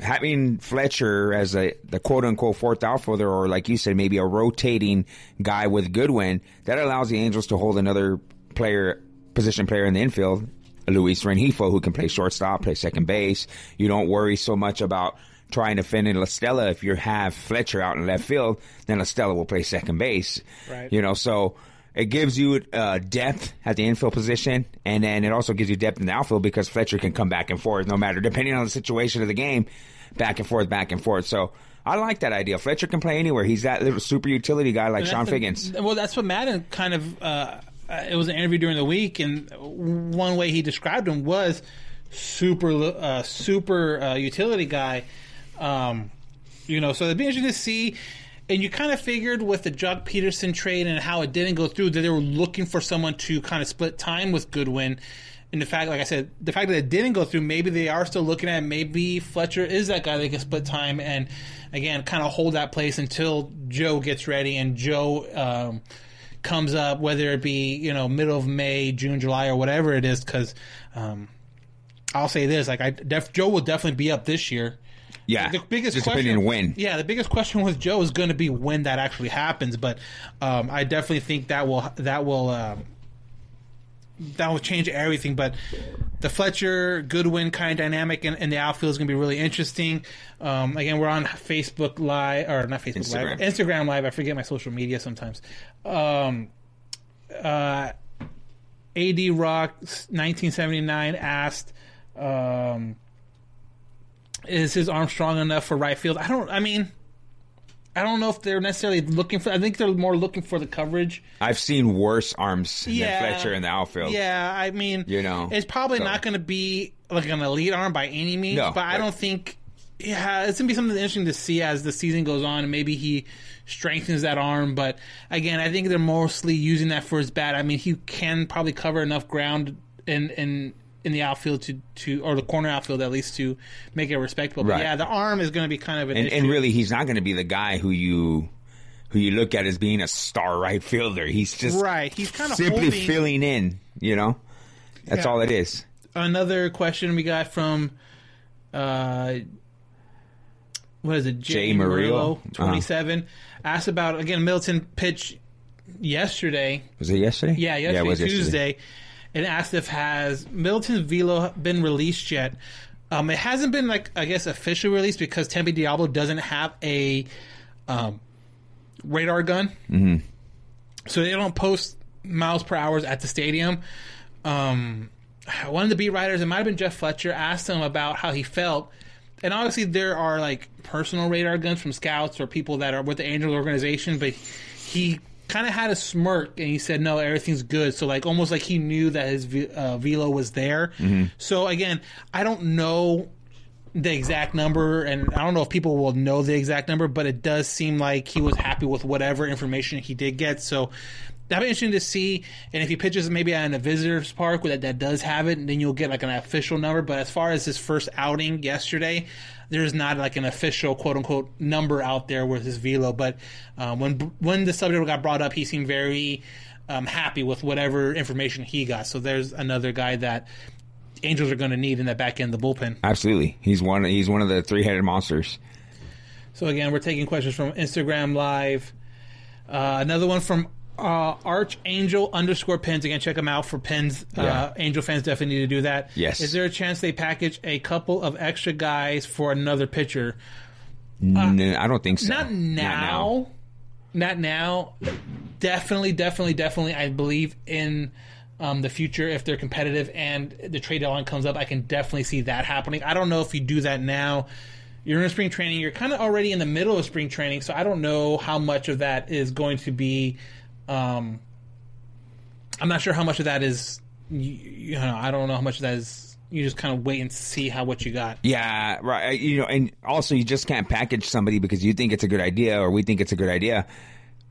having Fletcher as a the quote unquote fourth outfielder, or like you said, maybe a rotating guy with Goodwin, that allows the Angels to hold another player, position player in the infield, Luis Rengifo, who can play shortstop, play second base. You don't worry so much about trying to fit in La Stella. If you have Fletcher out in left field, then La Stella will play second base. Right. You know, so it gives you uh, depth at the infield position, and then it also gives you depth in the outfield because Fletcher can come back and forth, no matter depending on the situation of the game, back and forth, back and forth. So I like that idea. Fletcher can play anywhere. He's that little super utility guy like Chone Figgins. well, that's what Maddon kind of. Uh, uh, it was an interview during the week, and one way he described him was super, uh, super uh, utility guy. Um, you know, so it'd be interesting to see. And you kind of figured with the Joc Pederson trade and how it didn't go through that they were looking for someone to kind of split time with Goodwin. And the fact, like I said, the fact that it didn't go through, maybe they are still looking at maybe Fletcher is that guy that can split time and again kind of hold that place until Jo gets ready and Jo um, comes up, whether it be you know middle of May, June, July, or whatever it is. Because um, I'll say this: like I, def, Jo will definitely be up this year. Yeah, The biggest just question, depending when. Yeah, the biggest question with Jo is going to be when that actually happens. But um, I definitely think that will that will um, that will change everything. But the Fletcher Goodwin kind of dynamic in, in the outfield is going to be really interesting. Um, again, we're on Facebook Live or not Facebook Live, Instagram. Instagram Live. I forget my social media sometimes. Um, uh, AD Rock 1979 asked. Um, is his arm strong enough for right field? I don't. I mean, I don't know if they're necessarily looking for. I think they're more looking for the coverage. I've seen worse arms Yeah, than Fletcher in the outfield. Yeah, I mean, You know, it's probably so- not going to be like an elite arm by any means. No, but I don't think yeah, it's gonna be something interesting to see as the season goes on, and maybe he strengthens that arm. But again, I think they're mostly using that for his bat. I mean, he can probably cover enough ground in in in the outfield to to or the corner outfield at least to make it respectable. But Right. yeah, the arm is going to be kind of an and, issue. and really, he's not going to be the guy who you who you look at as being a star right fielder. He's just right. He's kind of simply holding. filling in. You know, that's Yeah. all it is. Another question we got from. Uh, what is it? Jay Murillo. Uh-huh. twenty seven, asked about again Middleton pitch yesterday. Was it yesterday? Yeah, yesterday, it was Tuesday, yesterday. And asked if has Middleton's velo been released yet. Um, it hasn't been like I guess officially released because Tempe Diablo doesn't have a um, radar gun, mm-hmm. so they don't post miles per hours at the stadium. Um, one of the beat writers, it might have been Jeff Fletcher, asked him about how he felt. And obviously, there are like personal radar guns from scouts or people that are with the Angels organization, but he kind of had a smirk and he said, "No, everything's good." So, like, almost like he knew that his uh, velo was there. So, again, I don't know the exact number, and I don't know if people will know the exact number, but it does seem like he was happy with whatever information he did get. So that'll be interesting to see. And if he pitches maybe at a visitors park that that does have it, and then you'll get like an official number. But as far as his first outing yesterday, there's not like an official quote unquote number out there with his velo. But um, when when the subject got brought up, he seemed very um, happy with whatever information he got. So there's another guy that. Angels are going to need in that back end of the bullpen. Absolutely, he's one. He's one of the three headed monsters. So again, we're taking questions from Instagram Live. Uh, another one from uh, Archangel underscore pins. Again, check them out for pins. Yeah. Uh, Angel fans definitely need to do that. Yes. Is there a chance they package a couple of extra guys for another pitcher? No, I don't think so. Not now. Not now. Definitely, definitely, definitely. I believe in um, the future if they're competitive and the trade deadline comes up. I can definitely see that happening. I don't know if you do that now. You're in spring training. You're kind of already in the middle of spring training, so I don't know how much of that is going to be. Um, I'm not sure how much of that is. You, you know, I don't know how much of that is. You just kind of wait and see how what you got. Yeah, right. You know, and also you just can't package somebody because you think it's a good idea or we think it's a good idea.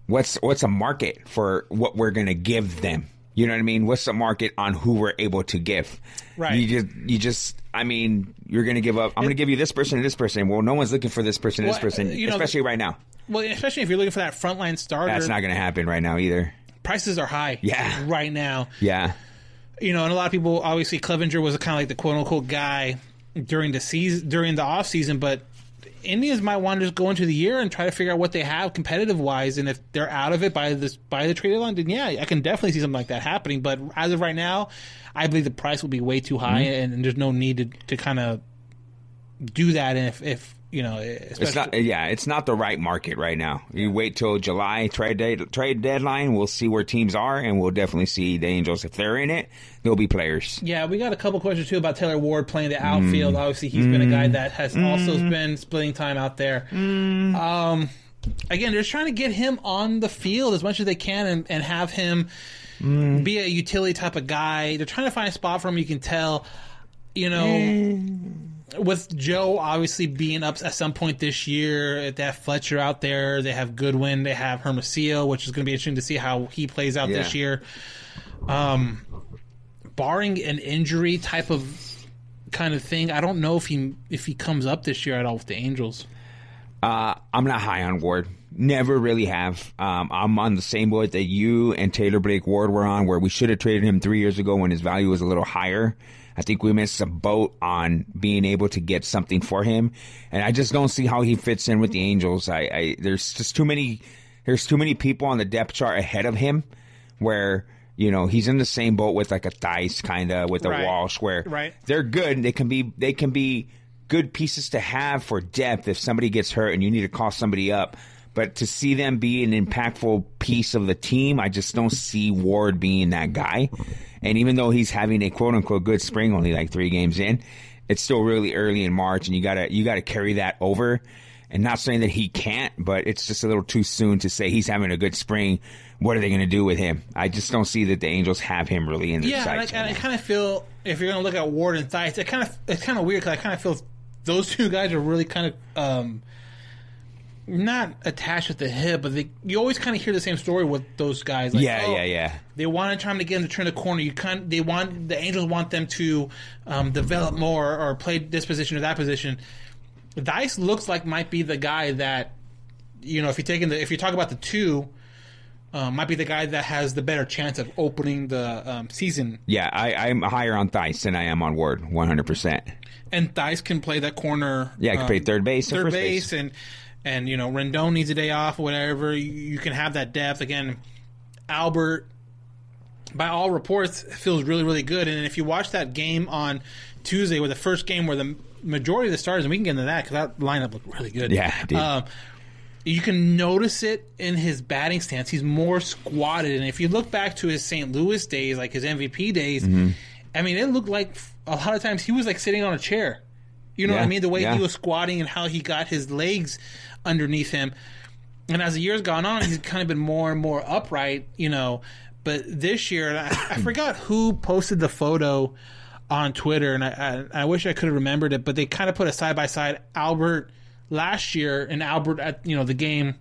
What's what's a market for what we're going to give them? You know what I mean? What's the market on who we're able to give? Right. You just you just I mean, you're going to give up I'm going to give you this person and this person. Well, no one's looking for this person and this person, you know, especially right now. Well, especially if you're looking for that frontline starter. That's not going to happen right now either. prices are high. Yeah. Right now. Yeah. You know, and a lot of people obviously Clevinger was kind of like the quote unquote guy during the season during the off season, but Indians might want to just go into the year and try to figure out what they have competitive wise, and if they're out of it by this by the trade deadline, then yeah, I can definitely see something like that happening. But as of right now, I believe the price will be way too high, Mm-hmm. and, there's no need to, to kind of do that. And if, if you know, It's not yeah, it's not the right market right now. You wait till July trade day, trade deadline, we'll see where teams are and we'll definitely see the Angels if they're in it, they'll be players. Yeah, we got a couple questions too about Taylor Ward playing the mm. outfield. Obviously, he's been a guy mm. that has also mm. been splitting time out there. Um, again, they're just trying to get him on the field as much as they can and, and have him be a utility type of guy. They're trying to find a spot for him. You can tell, you know. With Jo obviously being up at some point this year, they have Fletcher out there. They have Goodwin. They have Hermosillo, which is going to be interesting to see how he plays out this year. Um, barring an injury type of kind of thing, I don't know if he if he comes up this year at all with the Angels. Uh, I'm not high on Ward. Never really have. Um, I'm on the same boat that you and Taylor Blake Ward were on, where we should have traded him three years ago when his value was a little higher. I think we missed a boat on being able to get something for him, and I just don't see how he fits in with the Angels. I, I there's just too many there's too many people on the depth chart ahead of him, where you know he's in the same boat with like a Thaiss kind of with a Right. Walsh, where Right. they're good. They can be they can be good pieces to have for depth if somebody gets hurt and you need to call somebody up. But to see them be an impactful piece of the team, I just don't see Ward being that guy. And even though he's having a quote unquote good spring, only like three games in, it's still really early in March, and you gotta you gotta carry that over. And not saying that he can't, but it's just a little too soon to say he's having a good spring. What are they going to do with him? I just don't see that the Angels have him really in their Yeah, and I, sights. and I right kind of feel if you're going to look at Ward and Thaiss, it kind of it's kind of weird because I kind of feel those two guys are really kind of um, not attached at the hip, but they, you always kind of hear the same story with those guys. Like, yeah, oh, yeah, yeah. They want to try to get them to turn the corner. You kind they want the Angels want them to um, develop more or play this position or that position. Thaiss looks like might be the guy that you know if you taking the if you talk about the two. Um, might be the guy that has the better chance of opening the um, season Yeah, I, I'm higher on Thaiss than I am on Ward, 100%. and Thaiss can play that corner. Yeah, I can um, play third base third first base, base. and and you know Rendon needs a day off or whatever. You, you can have that depth again. Albert, by all reports, feels really really good. And if you watch that game on Tuesday, with the first game where the majority of the starters, and we can get into that because that lineup looked really good. Yeah, it did. Um, you can notice it in his batting stance. He's more squatted, and if you look back to his St. Louis days, like his MVP days, Mm-hmm. I mean, it looked like a lot of times he was like sitting on a chair. You know what I mean? The way yeah. he was squatting and how he got his legs underneath him. And as the years gone on, he's kind of been more and more upright, you know. But this year, and I, I [CLEARS THROAT] forgot who posted the photo on Twitter, and I, I, I wish I could have remembered it. But they kind of put a side by side Albert last year and Albert at you know the game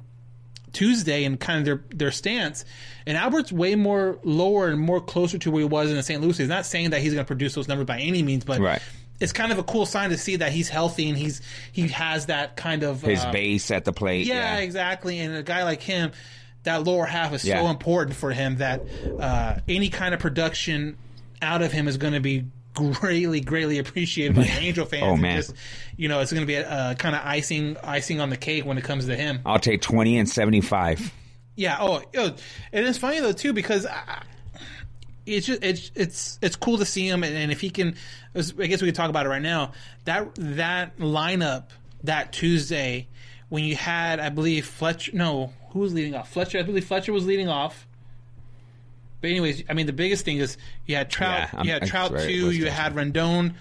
Tuesday and kind of their their stance. And Albert's way more lower and more closer to where he was in the St. Louis. He's not saying that he's going to produce those numbers by any means, but Right. It's kind of a cool sign to see that he's healthy and he's he has that kind of His uh, base at the plate. yeah, Yeah, exactly. And a guy like him, that lower half is so important for him that uh, any kind of production out of him is going to be greatly, greatly appreciated by [LAUGHS] Angel fans. Oh, man. just, you know, it's going to be a, uh kind of icing, icing on the cake when it comes to him. I'll take 20 and 75. Yeah. Oh, oh, and it's funny though too because I, it's just it's it's it's cool to see him, and, and if he can, I guess we can talk about it right now. That that lineup that Tuesday when you had, I believe Fletcher. No, who was leading off? Fletcher. I believe Fletcher was leading off. But anyways, I mean the biggest thing is you had Trout. Yeah, you had I'm Trout two. You had Rendon.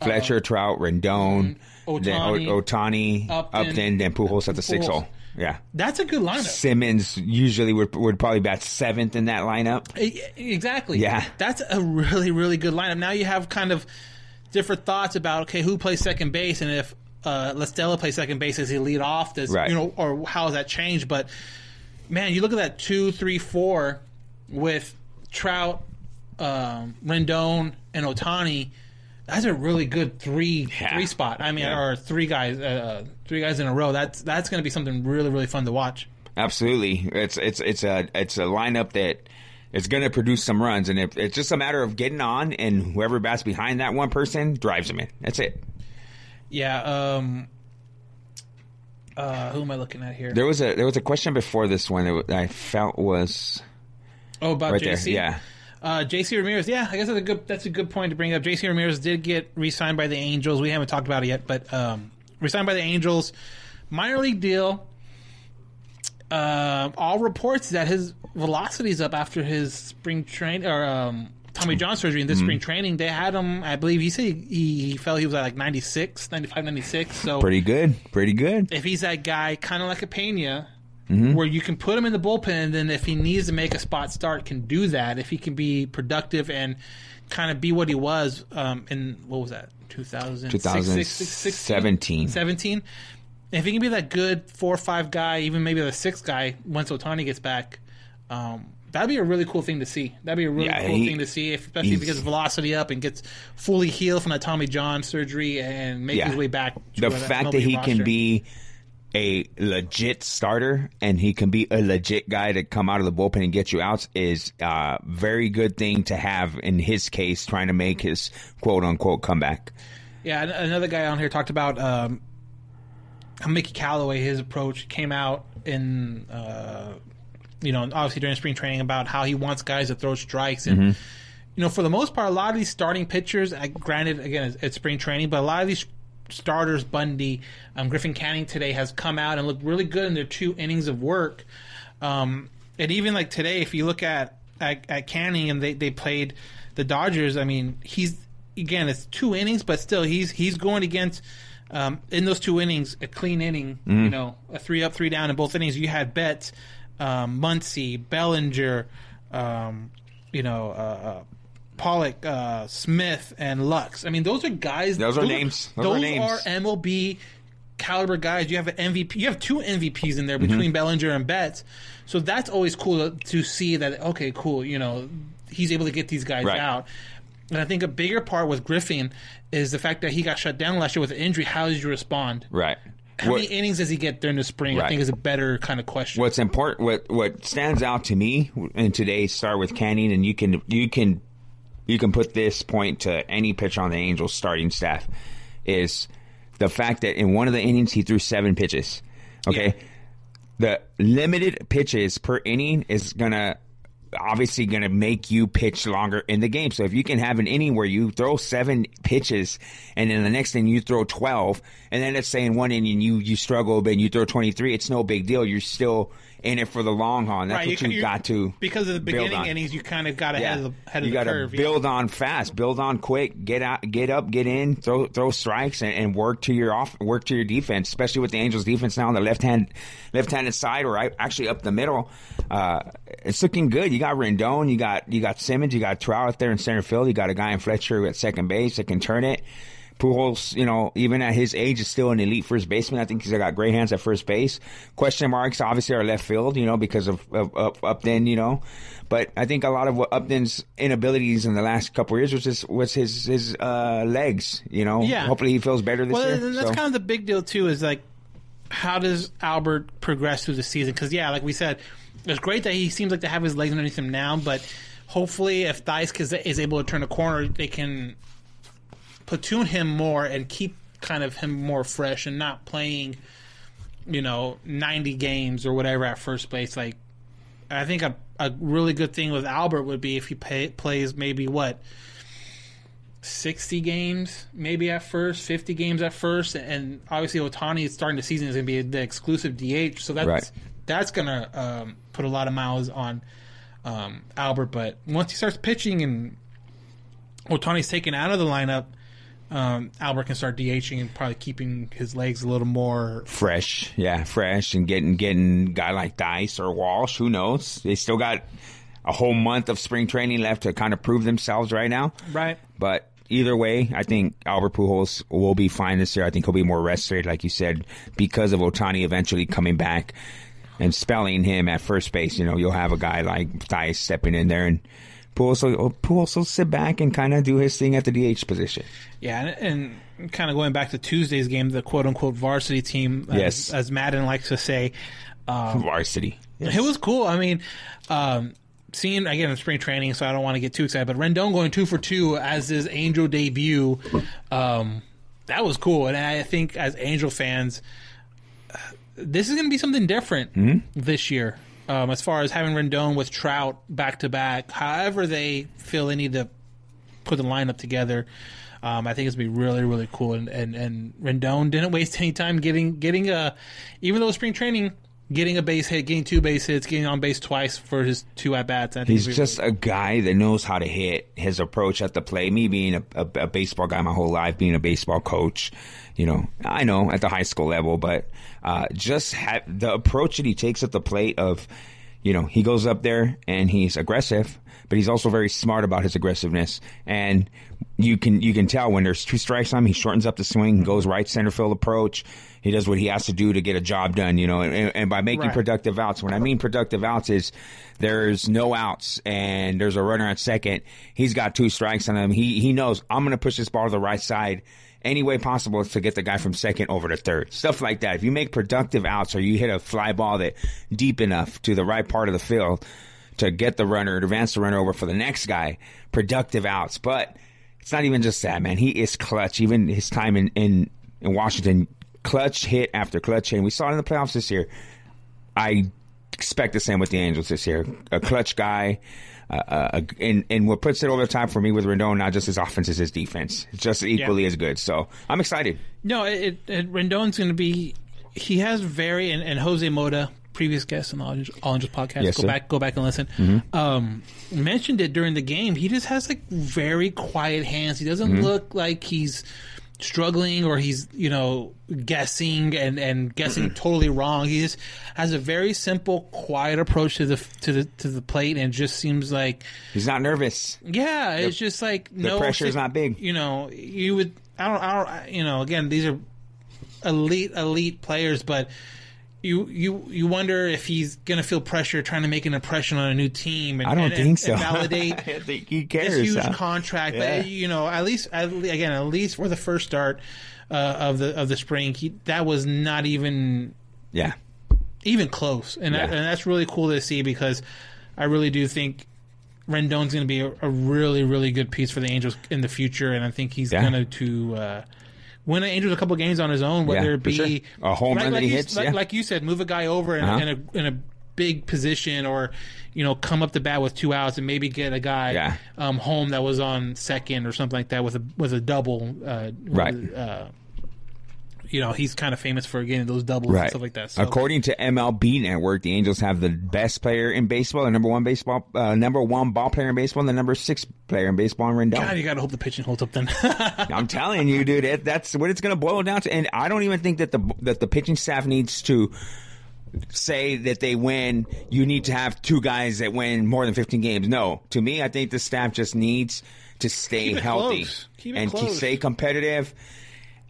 Uh, Fletcher, Trout, Rendon, then O- Ohtani, Upton, Upton, then Pujols at the six hole. Yeah. That's a good lineup. Simmons usually would, would probably bat seventh in that lineup. Exactly. Yeah. That's a really, really good lineup. Now you have kind of different thoughts about okay, who plays second base, and if uh, La Stella plays second base, does he lead off? Does Right. you know, or how has that changed? But man, you look at that two, three, four with Trout, um, Rendon, and Ohtani. That's a really good three Yeah. three spot. I mean, Yeah. or three guys, uh, three guys in a row. That's that's going to be something really, really fun to watch. Absolutely. It's it's it's a it's a lineup that is going to produce some runs, and it, it's just a matter of getting on, and whoever bats behind that one person drives them in. That's it. Yeah. Um, uh, who am I looking at here? There was a there was a question before this one that I felt was Oh, about right JC. there. Yeah. Uh, JC Ramirez. Yeah, I guess that's a good that's a good point to bring up. JC Ramirez did get re-signed by the Angels. We haven't talked about it yet, but um, re-signed by the Angels, minor league deal. Uh, all reports that his velocity is up after his spring train or um, Tommy John surgery in this spring training. They had him. I believe he said he, he felt he was at like 96, 95, 96. So Pretty good. Pretty good. if he's that guy, kind of like a Pena, Mm-hmm. where you can put him in the bullpen, and then if he needs to make a spot start, can do that. If he can be productive and kind of be what he was um, in what was that 2000 2017. 17. If he can be that good four or five guy, even maybe the sixth guy once Ohtani gets back, um, that'd be a really cool thing to see. That'd be a really Yeah, cool he- thing to see, if, especially if he gets velocity up and gets fully healed from that Tommy John surgery and make Yeah. his way back. To The fact that he can be a legit starter and he can be a legit guy to come out of the bullpen and get you outs is a very good thing to have in his case trying to make his quote unquote comeback. Yeah, another guy on here talked about um, how Mickey Callaway. His approach came out in, uh, you know, obviously during spring training about how he wants guys to throw strikes and. Mm-hmm. You know, for the most part, a lot of these starting pitchers, I, granted, again, it's, it's spring training, but a lot of these starters, Bundy, um, Griffin Canning today has come out and looked really good in their two innings of work. Um, and even like today, if you look at at, at Canning and they, they played the Dodgers, I mean, he's again it's two innings, but still he's he's going against um, in those two innings a clean inning, you know, a three up, three down in both innings. You had Betts, um, Muncy, Bellinger, um, you know, uh, uh, Pollock, uh, Smith, and Lux. I mean, those are guys. Those are names. Those are names. are MLB caliber guys. You have an MVP. You have two MVPs in there Mm-hmm. between Bellinger and Betts. So that's always cool to, to see that. Okay, cool. You know, he's able to get these guys Right. out. And I think a bigger part with Griffin is the fact that he got shut down last year with an injury. How did you respond? Right. How What- many innings does he get during the spring? I think is a better kind of question. what's important what what stands out to me in today's start with Canning and you can you can you can put this point to any pitcher on the Angels starting staff is the fact that in one of the innings he threw seven pitches. Okay. The limited pitches per inning is gonna obviously going to make you pitch longer in the game. So if you can have an inning where you throw seven pitches and then the next inning you throw 12 and then let's say in one inning you, you struggle but you throw 23, it's no big deal. You're still in it for the long haul. And that's what you, you- got to because of the beginning innings. You kind of got ahead of the head of you curve. yeah. build on fast, build on quick, get out, get up, get in, throw throw strikes, and, and work to your off, work to your defense. Especially with the Angels' defense now on the left hand, left handed side, or I- actually up the middle. Uh, it's looking good. You got Rendon, you got you got Simmons, you got Trout out there in center field. You got a guy in Fletcher at second base that can turn it. Pujols, you know, even at his age, is still an elite first baseman. I think he's got great hands at first base. Question marks, obviously, are left field, you know, because of, of, of Upton, you know. But I think a lot of what Upton's inabilities in the last couple of years was his was his his uh, legs, you know. Yeah. Hopefully, he feels better this well, year. that's so. kind of the big deal too. Is like, how does Albert progress through the season? Because yeah, like we said, it's great that he seems like to have his legs underneath him now. But hopefully, if Thaiss is able to turn a corner, they can platoon him more and keep kind of him more fresh and not playing, you know, ninety games or whatever at first base. Like, I think a a really good thing with Albert would be if he pay, plays maybe what 60 games maybe at first 50 games at first and obviously ohtani is starting the season is going to be the exclusive dh so that's Right. that's going to um, put a lot of miles on um, albert but once he starts pitching and ohtani's taken out of the lineup um, albert can start dhing and probably keeping his legs a little more fresh, yeah, fresh, and getting getting guy like Thaiss or Walsh. Who knows? They still got a whole month of spring training left to kind of prove themselves right now. right But either way, I think Albert Pujols will be fine this year. I think he'll be more rested, like you said, because of Ohtani eventually coming back and spelling him at first base. You know, you'll have a guy like Thaiss stepping in there, and Pujols will, Pujols will sit back and kind of do his thing at the DH position. Yeah, and, and kind of going back to Tuesday's game, the quote unquote varsity team, as, Yes. as Maddon likes to say, Varsity. it was cool. I mean, um, seeing again in spring training, so I don't want to get too excited, but Rendon going two for two as his Angel debut, um, that was cool. And I think as Angel fans, uh, this is going to be something different this year. Um, as far as having Rendon with Trout back to back, however they feel they need to put the lineup together. Um, I think it's be really, really cool. And, and and Rendon didn't waste any time getting getting a, even though spring training, getting a base hit, getting two base hits, getting on base twice for his two at bats. I think He's just a guy that knows how to hit. His approach at the plate. Me being a, a, a baseball guy my whole life, being a baseball coach, you know, I know at the high school level, but uh, just ha- the approach that he takes at the plate of, you know, he goes up there and he's aggressive, but he's also very smart about his aggressiveness. And you can you can tell when there's two strikes on him, he shortens up the swing, goes right center field approach. He does what he has to do to get a job done, you know, and, and by making Right. productive outs. When I mean productive outs is there's no outs and there's a runner at second. He's got two strikes on him. He he knows I'm going to push this ball to the right side any way possible to get the guy from second over to third. Stuff like that. If you make productive outs or you hit a fly ball that deep enough to the right part of the field to get the runner, to advance the runner over for the next guy, productive outs. But it's not even just that, man. He is clutch. Even his time in in, in Washington, clutch hit after clutch hit. And we saw it in the playoffs this year. I expect the same with the Angels this year. A clutch guy, uh, and and what puts it over the top for me with Rendon, not just his offense, is his defense. It's just equally as good. So I'm excited. No, it, it Rendon's going to be. He has very and, and Jose Mota, previous guest on the All All Angels podcast. Yes, go sir. back, go back and listen. Um, mentioned it during the game. He just has like very quiet hands. He doesn't look like he's struggling or he's you know guessing and and guessing [CLEARS THROAT] totally wrong. He just has a very simple, quiet approach to the to the to the plate, and just seems like He's not nervous. yeah, it's just like the no pressure is not big. You know, you would I don't I don't you know again these are elite elite players, but. You, you you wonder if he's gonna feel pressure trying to make an impression on a new team and I don't and- think so. [LAUGHS] validate I think he cares. this huge huh? contract. Yeah. But you know, at least at, again, at least for the first start uh, of the of the spring, he, that was not even Yeah. even close, and Yeah. and that's really cool to see because I really do think Rendon's going to be a, a really really good piece for the Angels in the future, and I think he's Yeah. going to. Uh, Win the Angels a couple games on his own, whether Yeah, it be sure. A home run that he you, hits, like, yeah. like you said, move a guy over in, Uh-huh. in a in a big position, or you know, come up the bat with two outs and maybe get a guy Yeah. um, home that was on second or something like that with a with a double. Uh, Right. Uh, you know, he's kind of famous for getting those doubles and stuff like that. So. According to MLB Network, the Angels have the best player in baseball, the number one baseball, uh, number one ball player in baseball, and the number six player in baseball, in Rendon. God, you got to hope the pitching holds up then. [LAUGHS] I'm telling you, dude, it, that's what it's going to boil down to. And I don't even think that the that the pitching staff needs to say that they win. You need to have two guys that win more than 15 games. No, to me, I think the staff just needs to stay healthy close. Keep it and close. stay competitive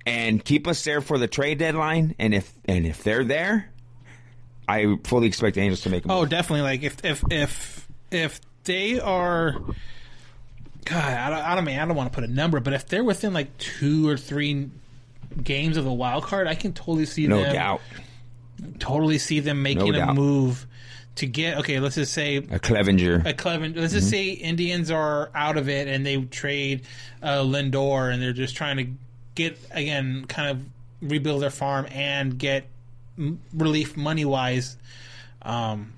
and keep us there for the trade deadline. And if and if they're there, I fully expect the Angels to make a move. oh, definitely. Like if if if if they are. God, I don't, I don't mean I don't want to put a number, but if they're within like two or three games of the wild card, I can totally see no them doubt. totally see them making a move to get okay. Let's just say A Clevinger. a Clevinger. Let's just say Indians are out of it and they trade uh, Lindor and they're just trying to get again, kind of rebuild their farm and get m- relief money wise. Um,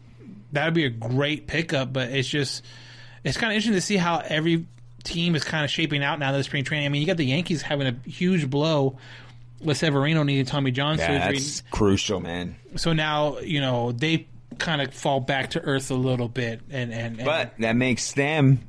that would be a great pickup, but it's just it's kind of interesting to see how every team is kind of shaping out now that the spring training. I mean, you got the Yankees having a huge blow with Severino needing Tommy John yeah, surgery. that's crucial, man. So now you know they kind of fall back to earth a little bit, and and, and But that makes them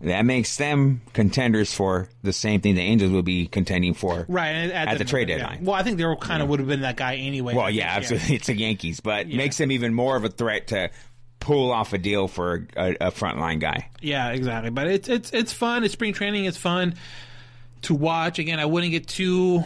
that makes them contenders for the same thing the Angels will be contending for. right and at the trade yeah. deadline. Well, I think they kind of would have been that guy anyway. Well, yeah, absolutely. It's the Yankees, but makes them even more of a threat to pull off a deal for a, a frontline guy. Yeah, exactly. But it's it's it's fun. It's spring training. It's fun to watch. Again, I wouldn't get too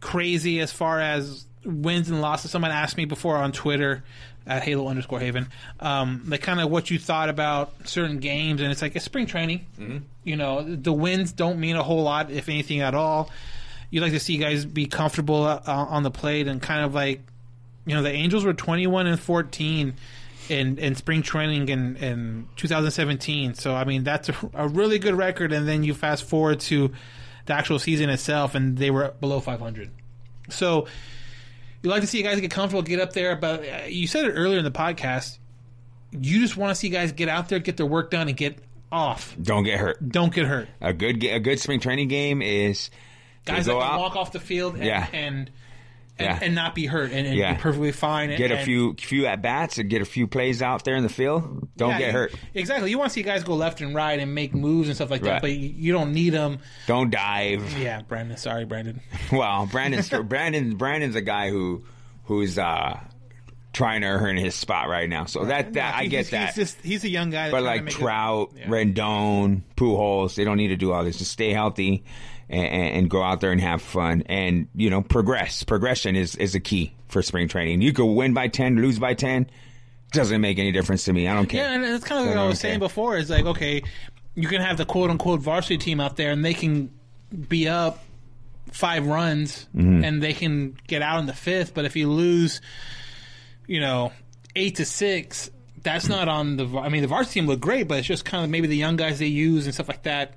crazy as far as wins and losses. Someone asked me before on Twitter at Halo underscore Haven, um, like kind of what you thought about certain games, and it's like it's spring training. Mm-hmm. You know, the wins don't mean a whole lot, if anything at all. You like to see guys be comfortable uh, on the plate and kind of like, you know, the Angels were twenty one and fourteen in in spring training in in 2017. So I mean that's a, a really good record. And then you fast forward to the actual season itself, and they were below 500. So you like to see you guys get comfortable, get up there. But uh, you said it earlier in the podcast. You just want to see guys get out there, get their work done, and get off. Don't get hurt. Don't get hurt. A good a good spring training game is Guys that can out, walk off the field and Yeah. and, and, Yeah. and not be hurt and, and Yeah. be perfectly fine. And, get a few few at bats and get a few plays out there in the field. Don't Yeah, get you- hurt. Exactly. You want to see guys go left and right and make moves and stuff like that, Right. but you, don't need them. Don't dive. Yeah, Brandon. Sorry, Brandon. [LAUGHS] Well, Brandon's Brandon Brandon's a guy who who's uh trying to earn his spot right now. So that that I He's- get he's, that. He's just he's a young guy. that's But like make a- Trout, yeah. Rendon, Pujols, they don't need to do all this. Just stay healthy and, and go out there and have fun, and you know progress. Progression is is a key for spring training. You could win by ten, lose by ten, doesn't make any difference to me. I don't care. Yeah, and that's kind of what I I was saying care. before. Is like, okay, you can have the quote unquote varsity team out there, and they can be up five runs, Mm-hmm. and they can get out in the fifth. But if you lose, you know, eight to six, that's not on the. I mean, the varsity team looked great, but it's just kind of maybe the young guys they use and stuff like that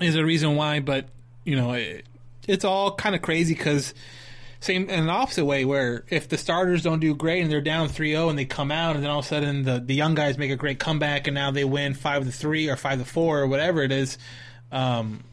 is a reason why. But you know, it, it's all kind of crazy because same in an opposite way where if the starters don't do great and they're down 3-0 and they come out and then all of a sudden the, the young guys make a great comeback and now they win 5 to 3 or 5 to 4 or whatever it is um,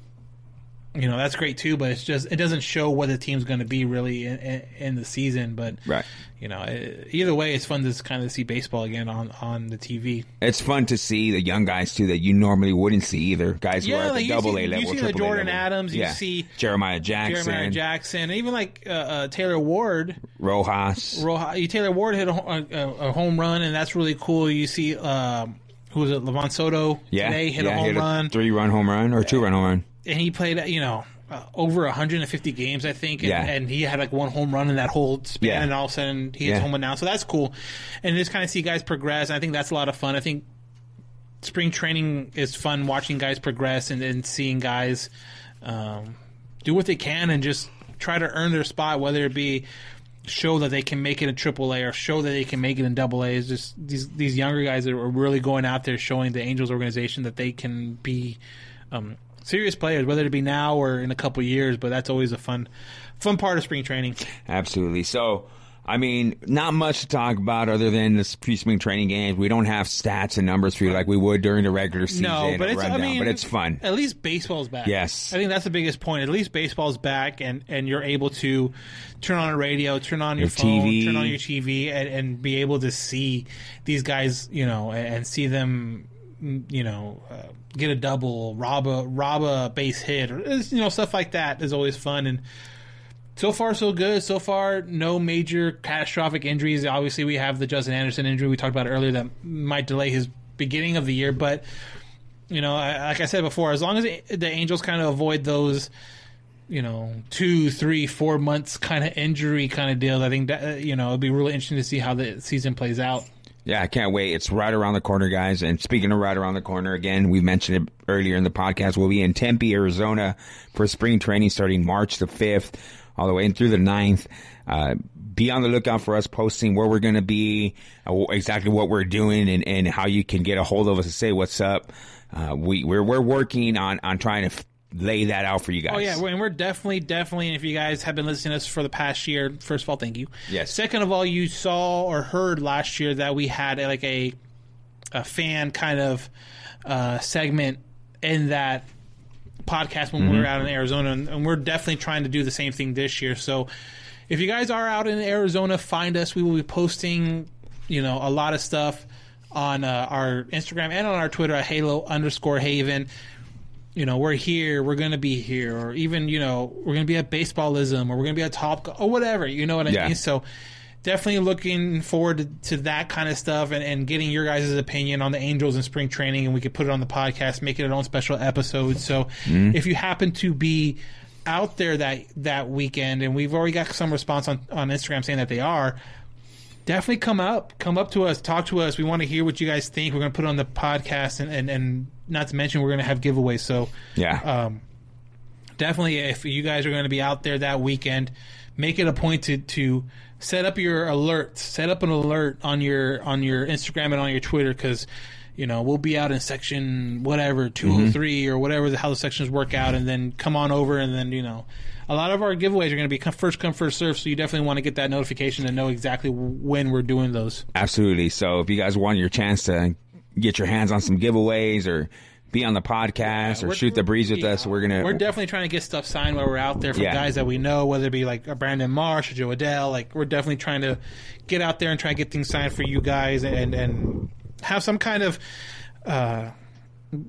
you know that's great too. But it's just it doesn't show what the team's going to be really in, in, in the season. But Right. you know, it, either way, it's fun to kind of see baseball again on on the TV. It's fun to see the young guys too that you normally wouldn't see either. Guys who are at like the double see, A level, You see the Jordan level. Adams. You Yeah. see Jeremiah Jackson, Jeremiah Jackson, and even like uh, uh, Taylor Ward. Rojas. Roja, Taylor Ward hit a, a, a home run, and that's really cool. You see, um, who was it? Livan Soto yeah, today hit yeah, a home hit a run, three run home run or two run home run. And he played, you know, uh, over 150 games, I think, and, Yeah. and he had like one home run in that whole span, Yeah. and all of a sudden he hits Yeah. home run now. So that's cool, and just kind of see guys progress. I think that's a lot of fun. I think spring training is fun watching guys progress and, and seeing guys um, do what they can and just try to earn their spot, whether it be show that they can make it in Triple A or show that they can make it in Double A. Is just these these younger guys that are really going out there showing the Angels organization that they can be um, serious players, whether it be now or in a couple years. But that's always a fun fun part of spring training. Absolutely. So, I mean, not much to talk about other than the pre-spring training games. We don't have stats and numbers for you like we would during the regular season. No, but it's I mean, but it's fun. At least baseball's back. Yes. I think that's the biggest point. At least baseball's back, and and you're able to turn on a radio, turn on your, Your phone, TV. turn on your TV, and, and be able to see these guys, you know, and, and see them, you know. Uh, Get a double, rob a rob a base hit, or you know stuff like that is always fun. And so far so good. So far, no major catastrophic injuries. Obviously, we have the Justin Anderson injury we talked about earlier that might delay his beginning of the year, but you know, like I said before, as long as the Angels kind of avoid those, you know, two, three, four months kind of injury kind of deals, I think that you know it'd be really interesting to see how the season plays out. Yeah, I can't wait. It's right around the corner, guys. And speaking of right around the corner, again, we mentioned it earlier in the podcast. We'll be in Tempe, Arizona for spring training starting March the 5th all the way in through the 9th. Uh, be on the lookout for us posting where we're going to be, uh, exactly what we're doing, and, and how you can get a hold of us and say what's up. Uh, we, we're, we're working on, on trying to f- lay that out for you guys. Oh yeah, and we're definitely, definitely. And if you guys have been listening to us for the past year, first of all, thank you. Yes. Second of all, you saw or heard last year that we had like a a fan kind of uh, segment in that podcast when we were out in Arizona, and, and we're definitely trying to do the same thing this year. So, if you guys are out in Arizona, find us. We will be posting, you know, a lot of stuff on uh, our Instagram and on our Twitter at Halo underscore Haven you know, we're here, we're going to be here, or even, you know, we're going to be at Baseballism, or we're going to be at Top, or whatever, you know what I Yeah. mean? So definitely looking forward to, to that kind of stuff and, and getting your guys' opinion on the Angels in spring training, and we could put it on the podcast, make it an own special episode. So mm-hmm. if you happen to be out there that that weekend, and we've already got some response on, on Instagram saying that they are, definitely come up come up to us talk to us. We want to hear what you guys think. We're going to put it on the podcast and, and, and not to mention we're going to have giveaways. So Yeah. um, definitely if you guys are going to be out there that weekend make it a point to, to set up your alerts set up an alert on your on your instagram and on your twitter because you know we'll be out in section whatever 203 or whatever the how the sections work out and then come on over and then you know a lot of our giveaways are going to be first come first serve so you definitely want to get that notification and know exactly when we're doing those Absolutely. So if you guys want your chance to get your hands on some giveaways or be on the podcast or shoot the breeze with yeah, us, we're gonna We're definitely trying to get stuff signed while we're out there for Yeah. guys that we know, whether it be like a Brandon Marsh or Jo Adell. Like we're definitely trying to get out there and try to get things signed for you guys and and have some kind of uh,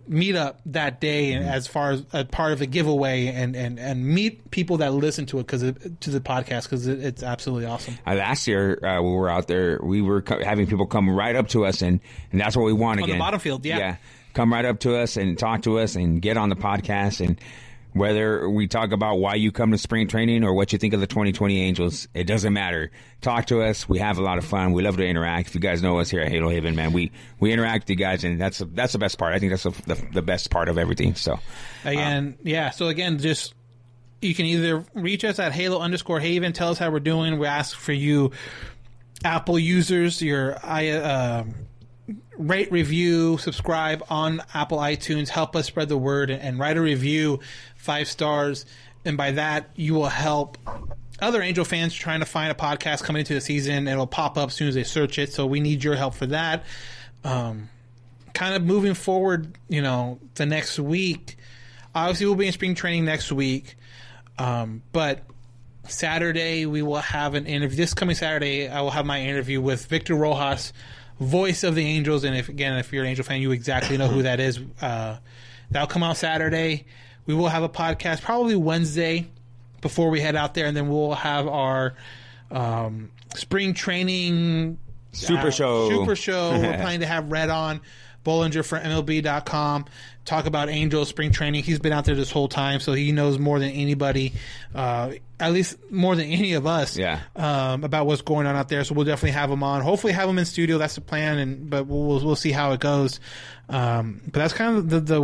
meet up that day and as far as a part of a giveaway and and and meet people that listen to it because to the podcast because it, it's absolutely awesome. Uh, last year uh, we were out there, we were co- having people come right up to us, and, and that's what we want On the again. bottom field, yeah. yeah, come right up to us and talk to us and get on the podcast. And whether we talk about why you come to spring training or what you think of the 2020 Angels, it doesn't matter. Talk to us. We have a lot of fun. We love to interact. If you guys know us here at Halo Haven, man, we we interact with you guys, and that's that's the best part. I think that's the, the, the best part of everything. So Again, yeah. So again, just you can either reach us at Halo underscore Haven, tell us how we're doing. We ask for you, Apple users, your i uh, rate, review, subscribe on Apple iTunes. Help us spread the word and, and write a review, five stars, and by that you will help other Angel fans trying to find a podcast coming into the season. It'll pop up as soon as they search it. So we need your help for that. Um, kind of moving forward, you know, the next week, Obviously, we'll be in spring training next week, um, but Saturday we will have an interview. This coming Saturday, I will have my interview with Victor Rojas, voice of the Angels. And if again, if you're an Angel fan, you exactly know who that is. Uh, that'll come out Saturday. We will have a podcast probably Wednesday before we head out there, and then we'll have our um, spring training Super uh, show. Super show. We're [LAUGHS] planning to have Rhett on. Bollinger for MLB.com. Talk about Angels spring training. He's been out there this whole time, so he knows more than anybody, uh, at least more than any of us, Yeah. um, about what's going on out there. So we'll definitely have him on. Hopefully, have him in studio. That's the plan, and but we'll we'll, we'll see how it goes. Um, but that's kind of the, the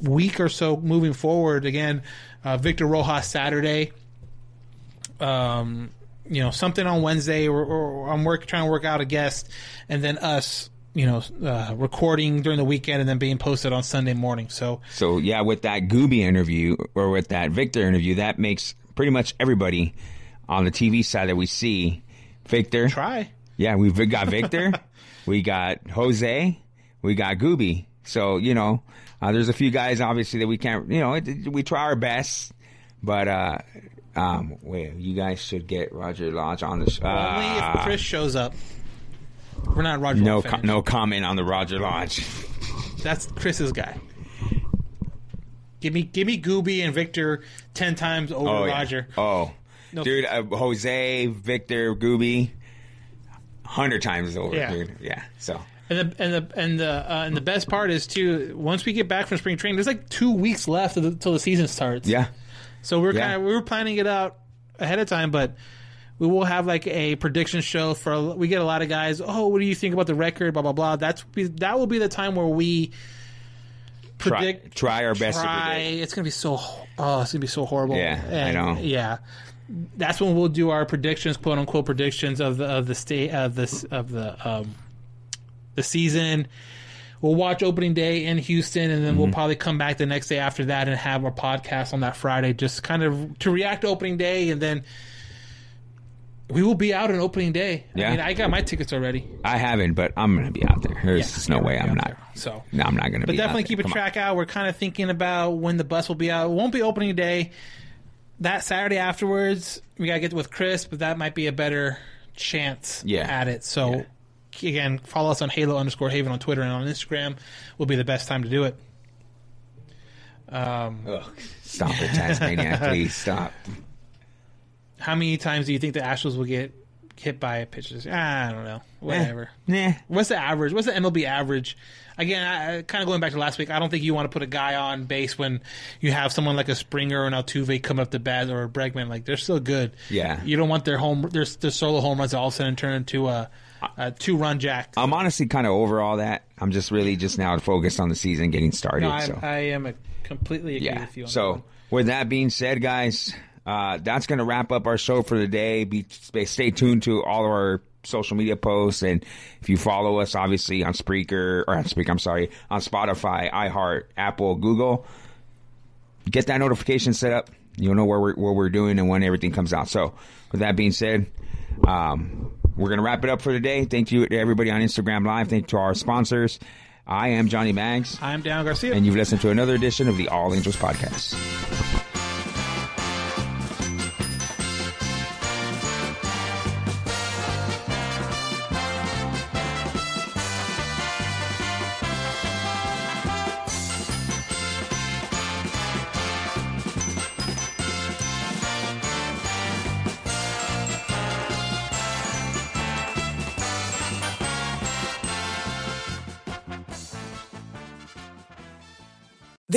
the week or so moving forward. Again, uh, Victor Rojas Saturday um, you know, something on Wednesday, or, or I'm work trying to work out a guest, and then us, you know, uh, recording during the weekend and then being posted on Sunday morning. So So yeah, with that Gubi interview or with that Victor interview, that makes pretty much everybody on the TV side that we see Victor. try. Yeah, we've got Victor, [LAUGHS] we got Jose, we got Gubi. So you know, uh, there's a few guys obviously that we can't. You know, it, we try our best, but uh, um, wait, you guys should get Roger Lodge on the show. Only if Chris shows up. We're not Roger. no, Law co- fans. no comment on the Roger Lodge. That's Chris's guy. Give me, give me Gubi and Victor ten times over Oh, yeah. Roger. Oh, No. dude, uh, Jose, Victor, Gubi, hundred times over, Yeah. dude. Yeah. So And the and the and the uh, and the best part is too. Once we get back from spring training, there's like two weeks left until the season starts. yeah, So we're Yeah. kind of we were planning it out ahead of time, but we will have like a prediction show for. We get a lot of guys. Oh, what do you think about the record? Blah blah blah. That's that will be the time where we try, predict. try our best to try. It's gonna be so. Oh, it's gonna be so horrible. Yeah, I know. Yeah. That's when we'll do our predictions, quote unquote predictions of the of the state of this of the um the season. We'll watch opening day in Houston, and then Mm-hmm. we'll probably come back the next day after that and have our podcast on that Friday, just kind of to react to opening day, and then we will be out on opening day. Yeah. I mean, I got my tickets already. I haven't, but I'm gonna be out there. There's Yeah, just no way I'm be out not. there. So, No, I'm not gonna be but be. definitely out keep there. a Come on. track out. We're kind of thinking about when the bus will be out. It won't be opening day. That Saturday afterwards, we gotta get with Chris, but that might be a better chance Yeah. at it. So again, follow us on Halo underscore Haven on Twitter and on Instagram. Will be the best time to do it. Um, stop it, Tasmania, please stop. [LAUGHS] how many times do you think the Astros will get hit by pitches? Ah, I don't know. Whatever. Nah. What's the average? What's the MLB average? Again, I, kind of going back to last week. I don't think you want to put a guy on base when you have someone like a Springer or an Altuve come up the bat or a Bregman. Like they're still good. Yeah. You don't want their home their, their solo home runs to all of a sudden turn into a, a two run jack. I'm honestly kind of over all that. I'm just really just now focused on the season getting started. no, I, so I am a completely agree yeah. with you. On that So one. with that being said, guys, uh, that's going to wrap up our show for the day. Be stay tuned to all of our social media posts, and if you follow us, obviously on Spreaker or on Spreaker, I'm sorry, on Spotify, iHeart, Apple, Google, get that notification set up. You'll know where we're what we're doing and when everything comes out. So with that being said. Um, we're going to wrap it up for today. Thank you to everybody on Instagram Live. Thank you to our sponsors. I am Johnny Mags, I'm Dan Garcia. and you've listened to another edition of the All Angels Podcast.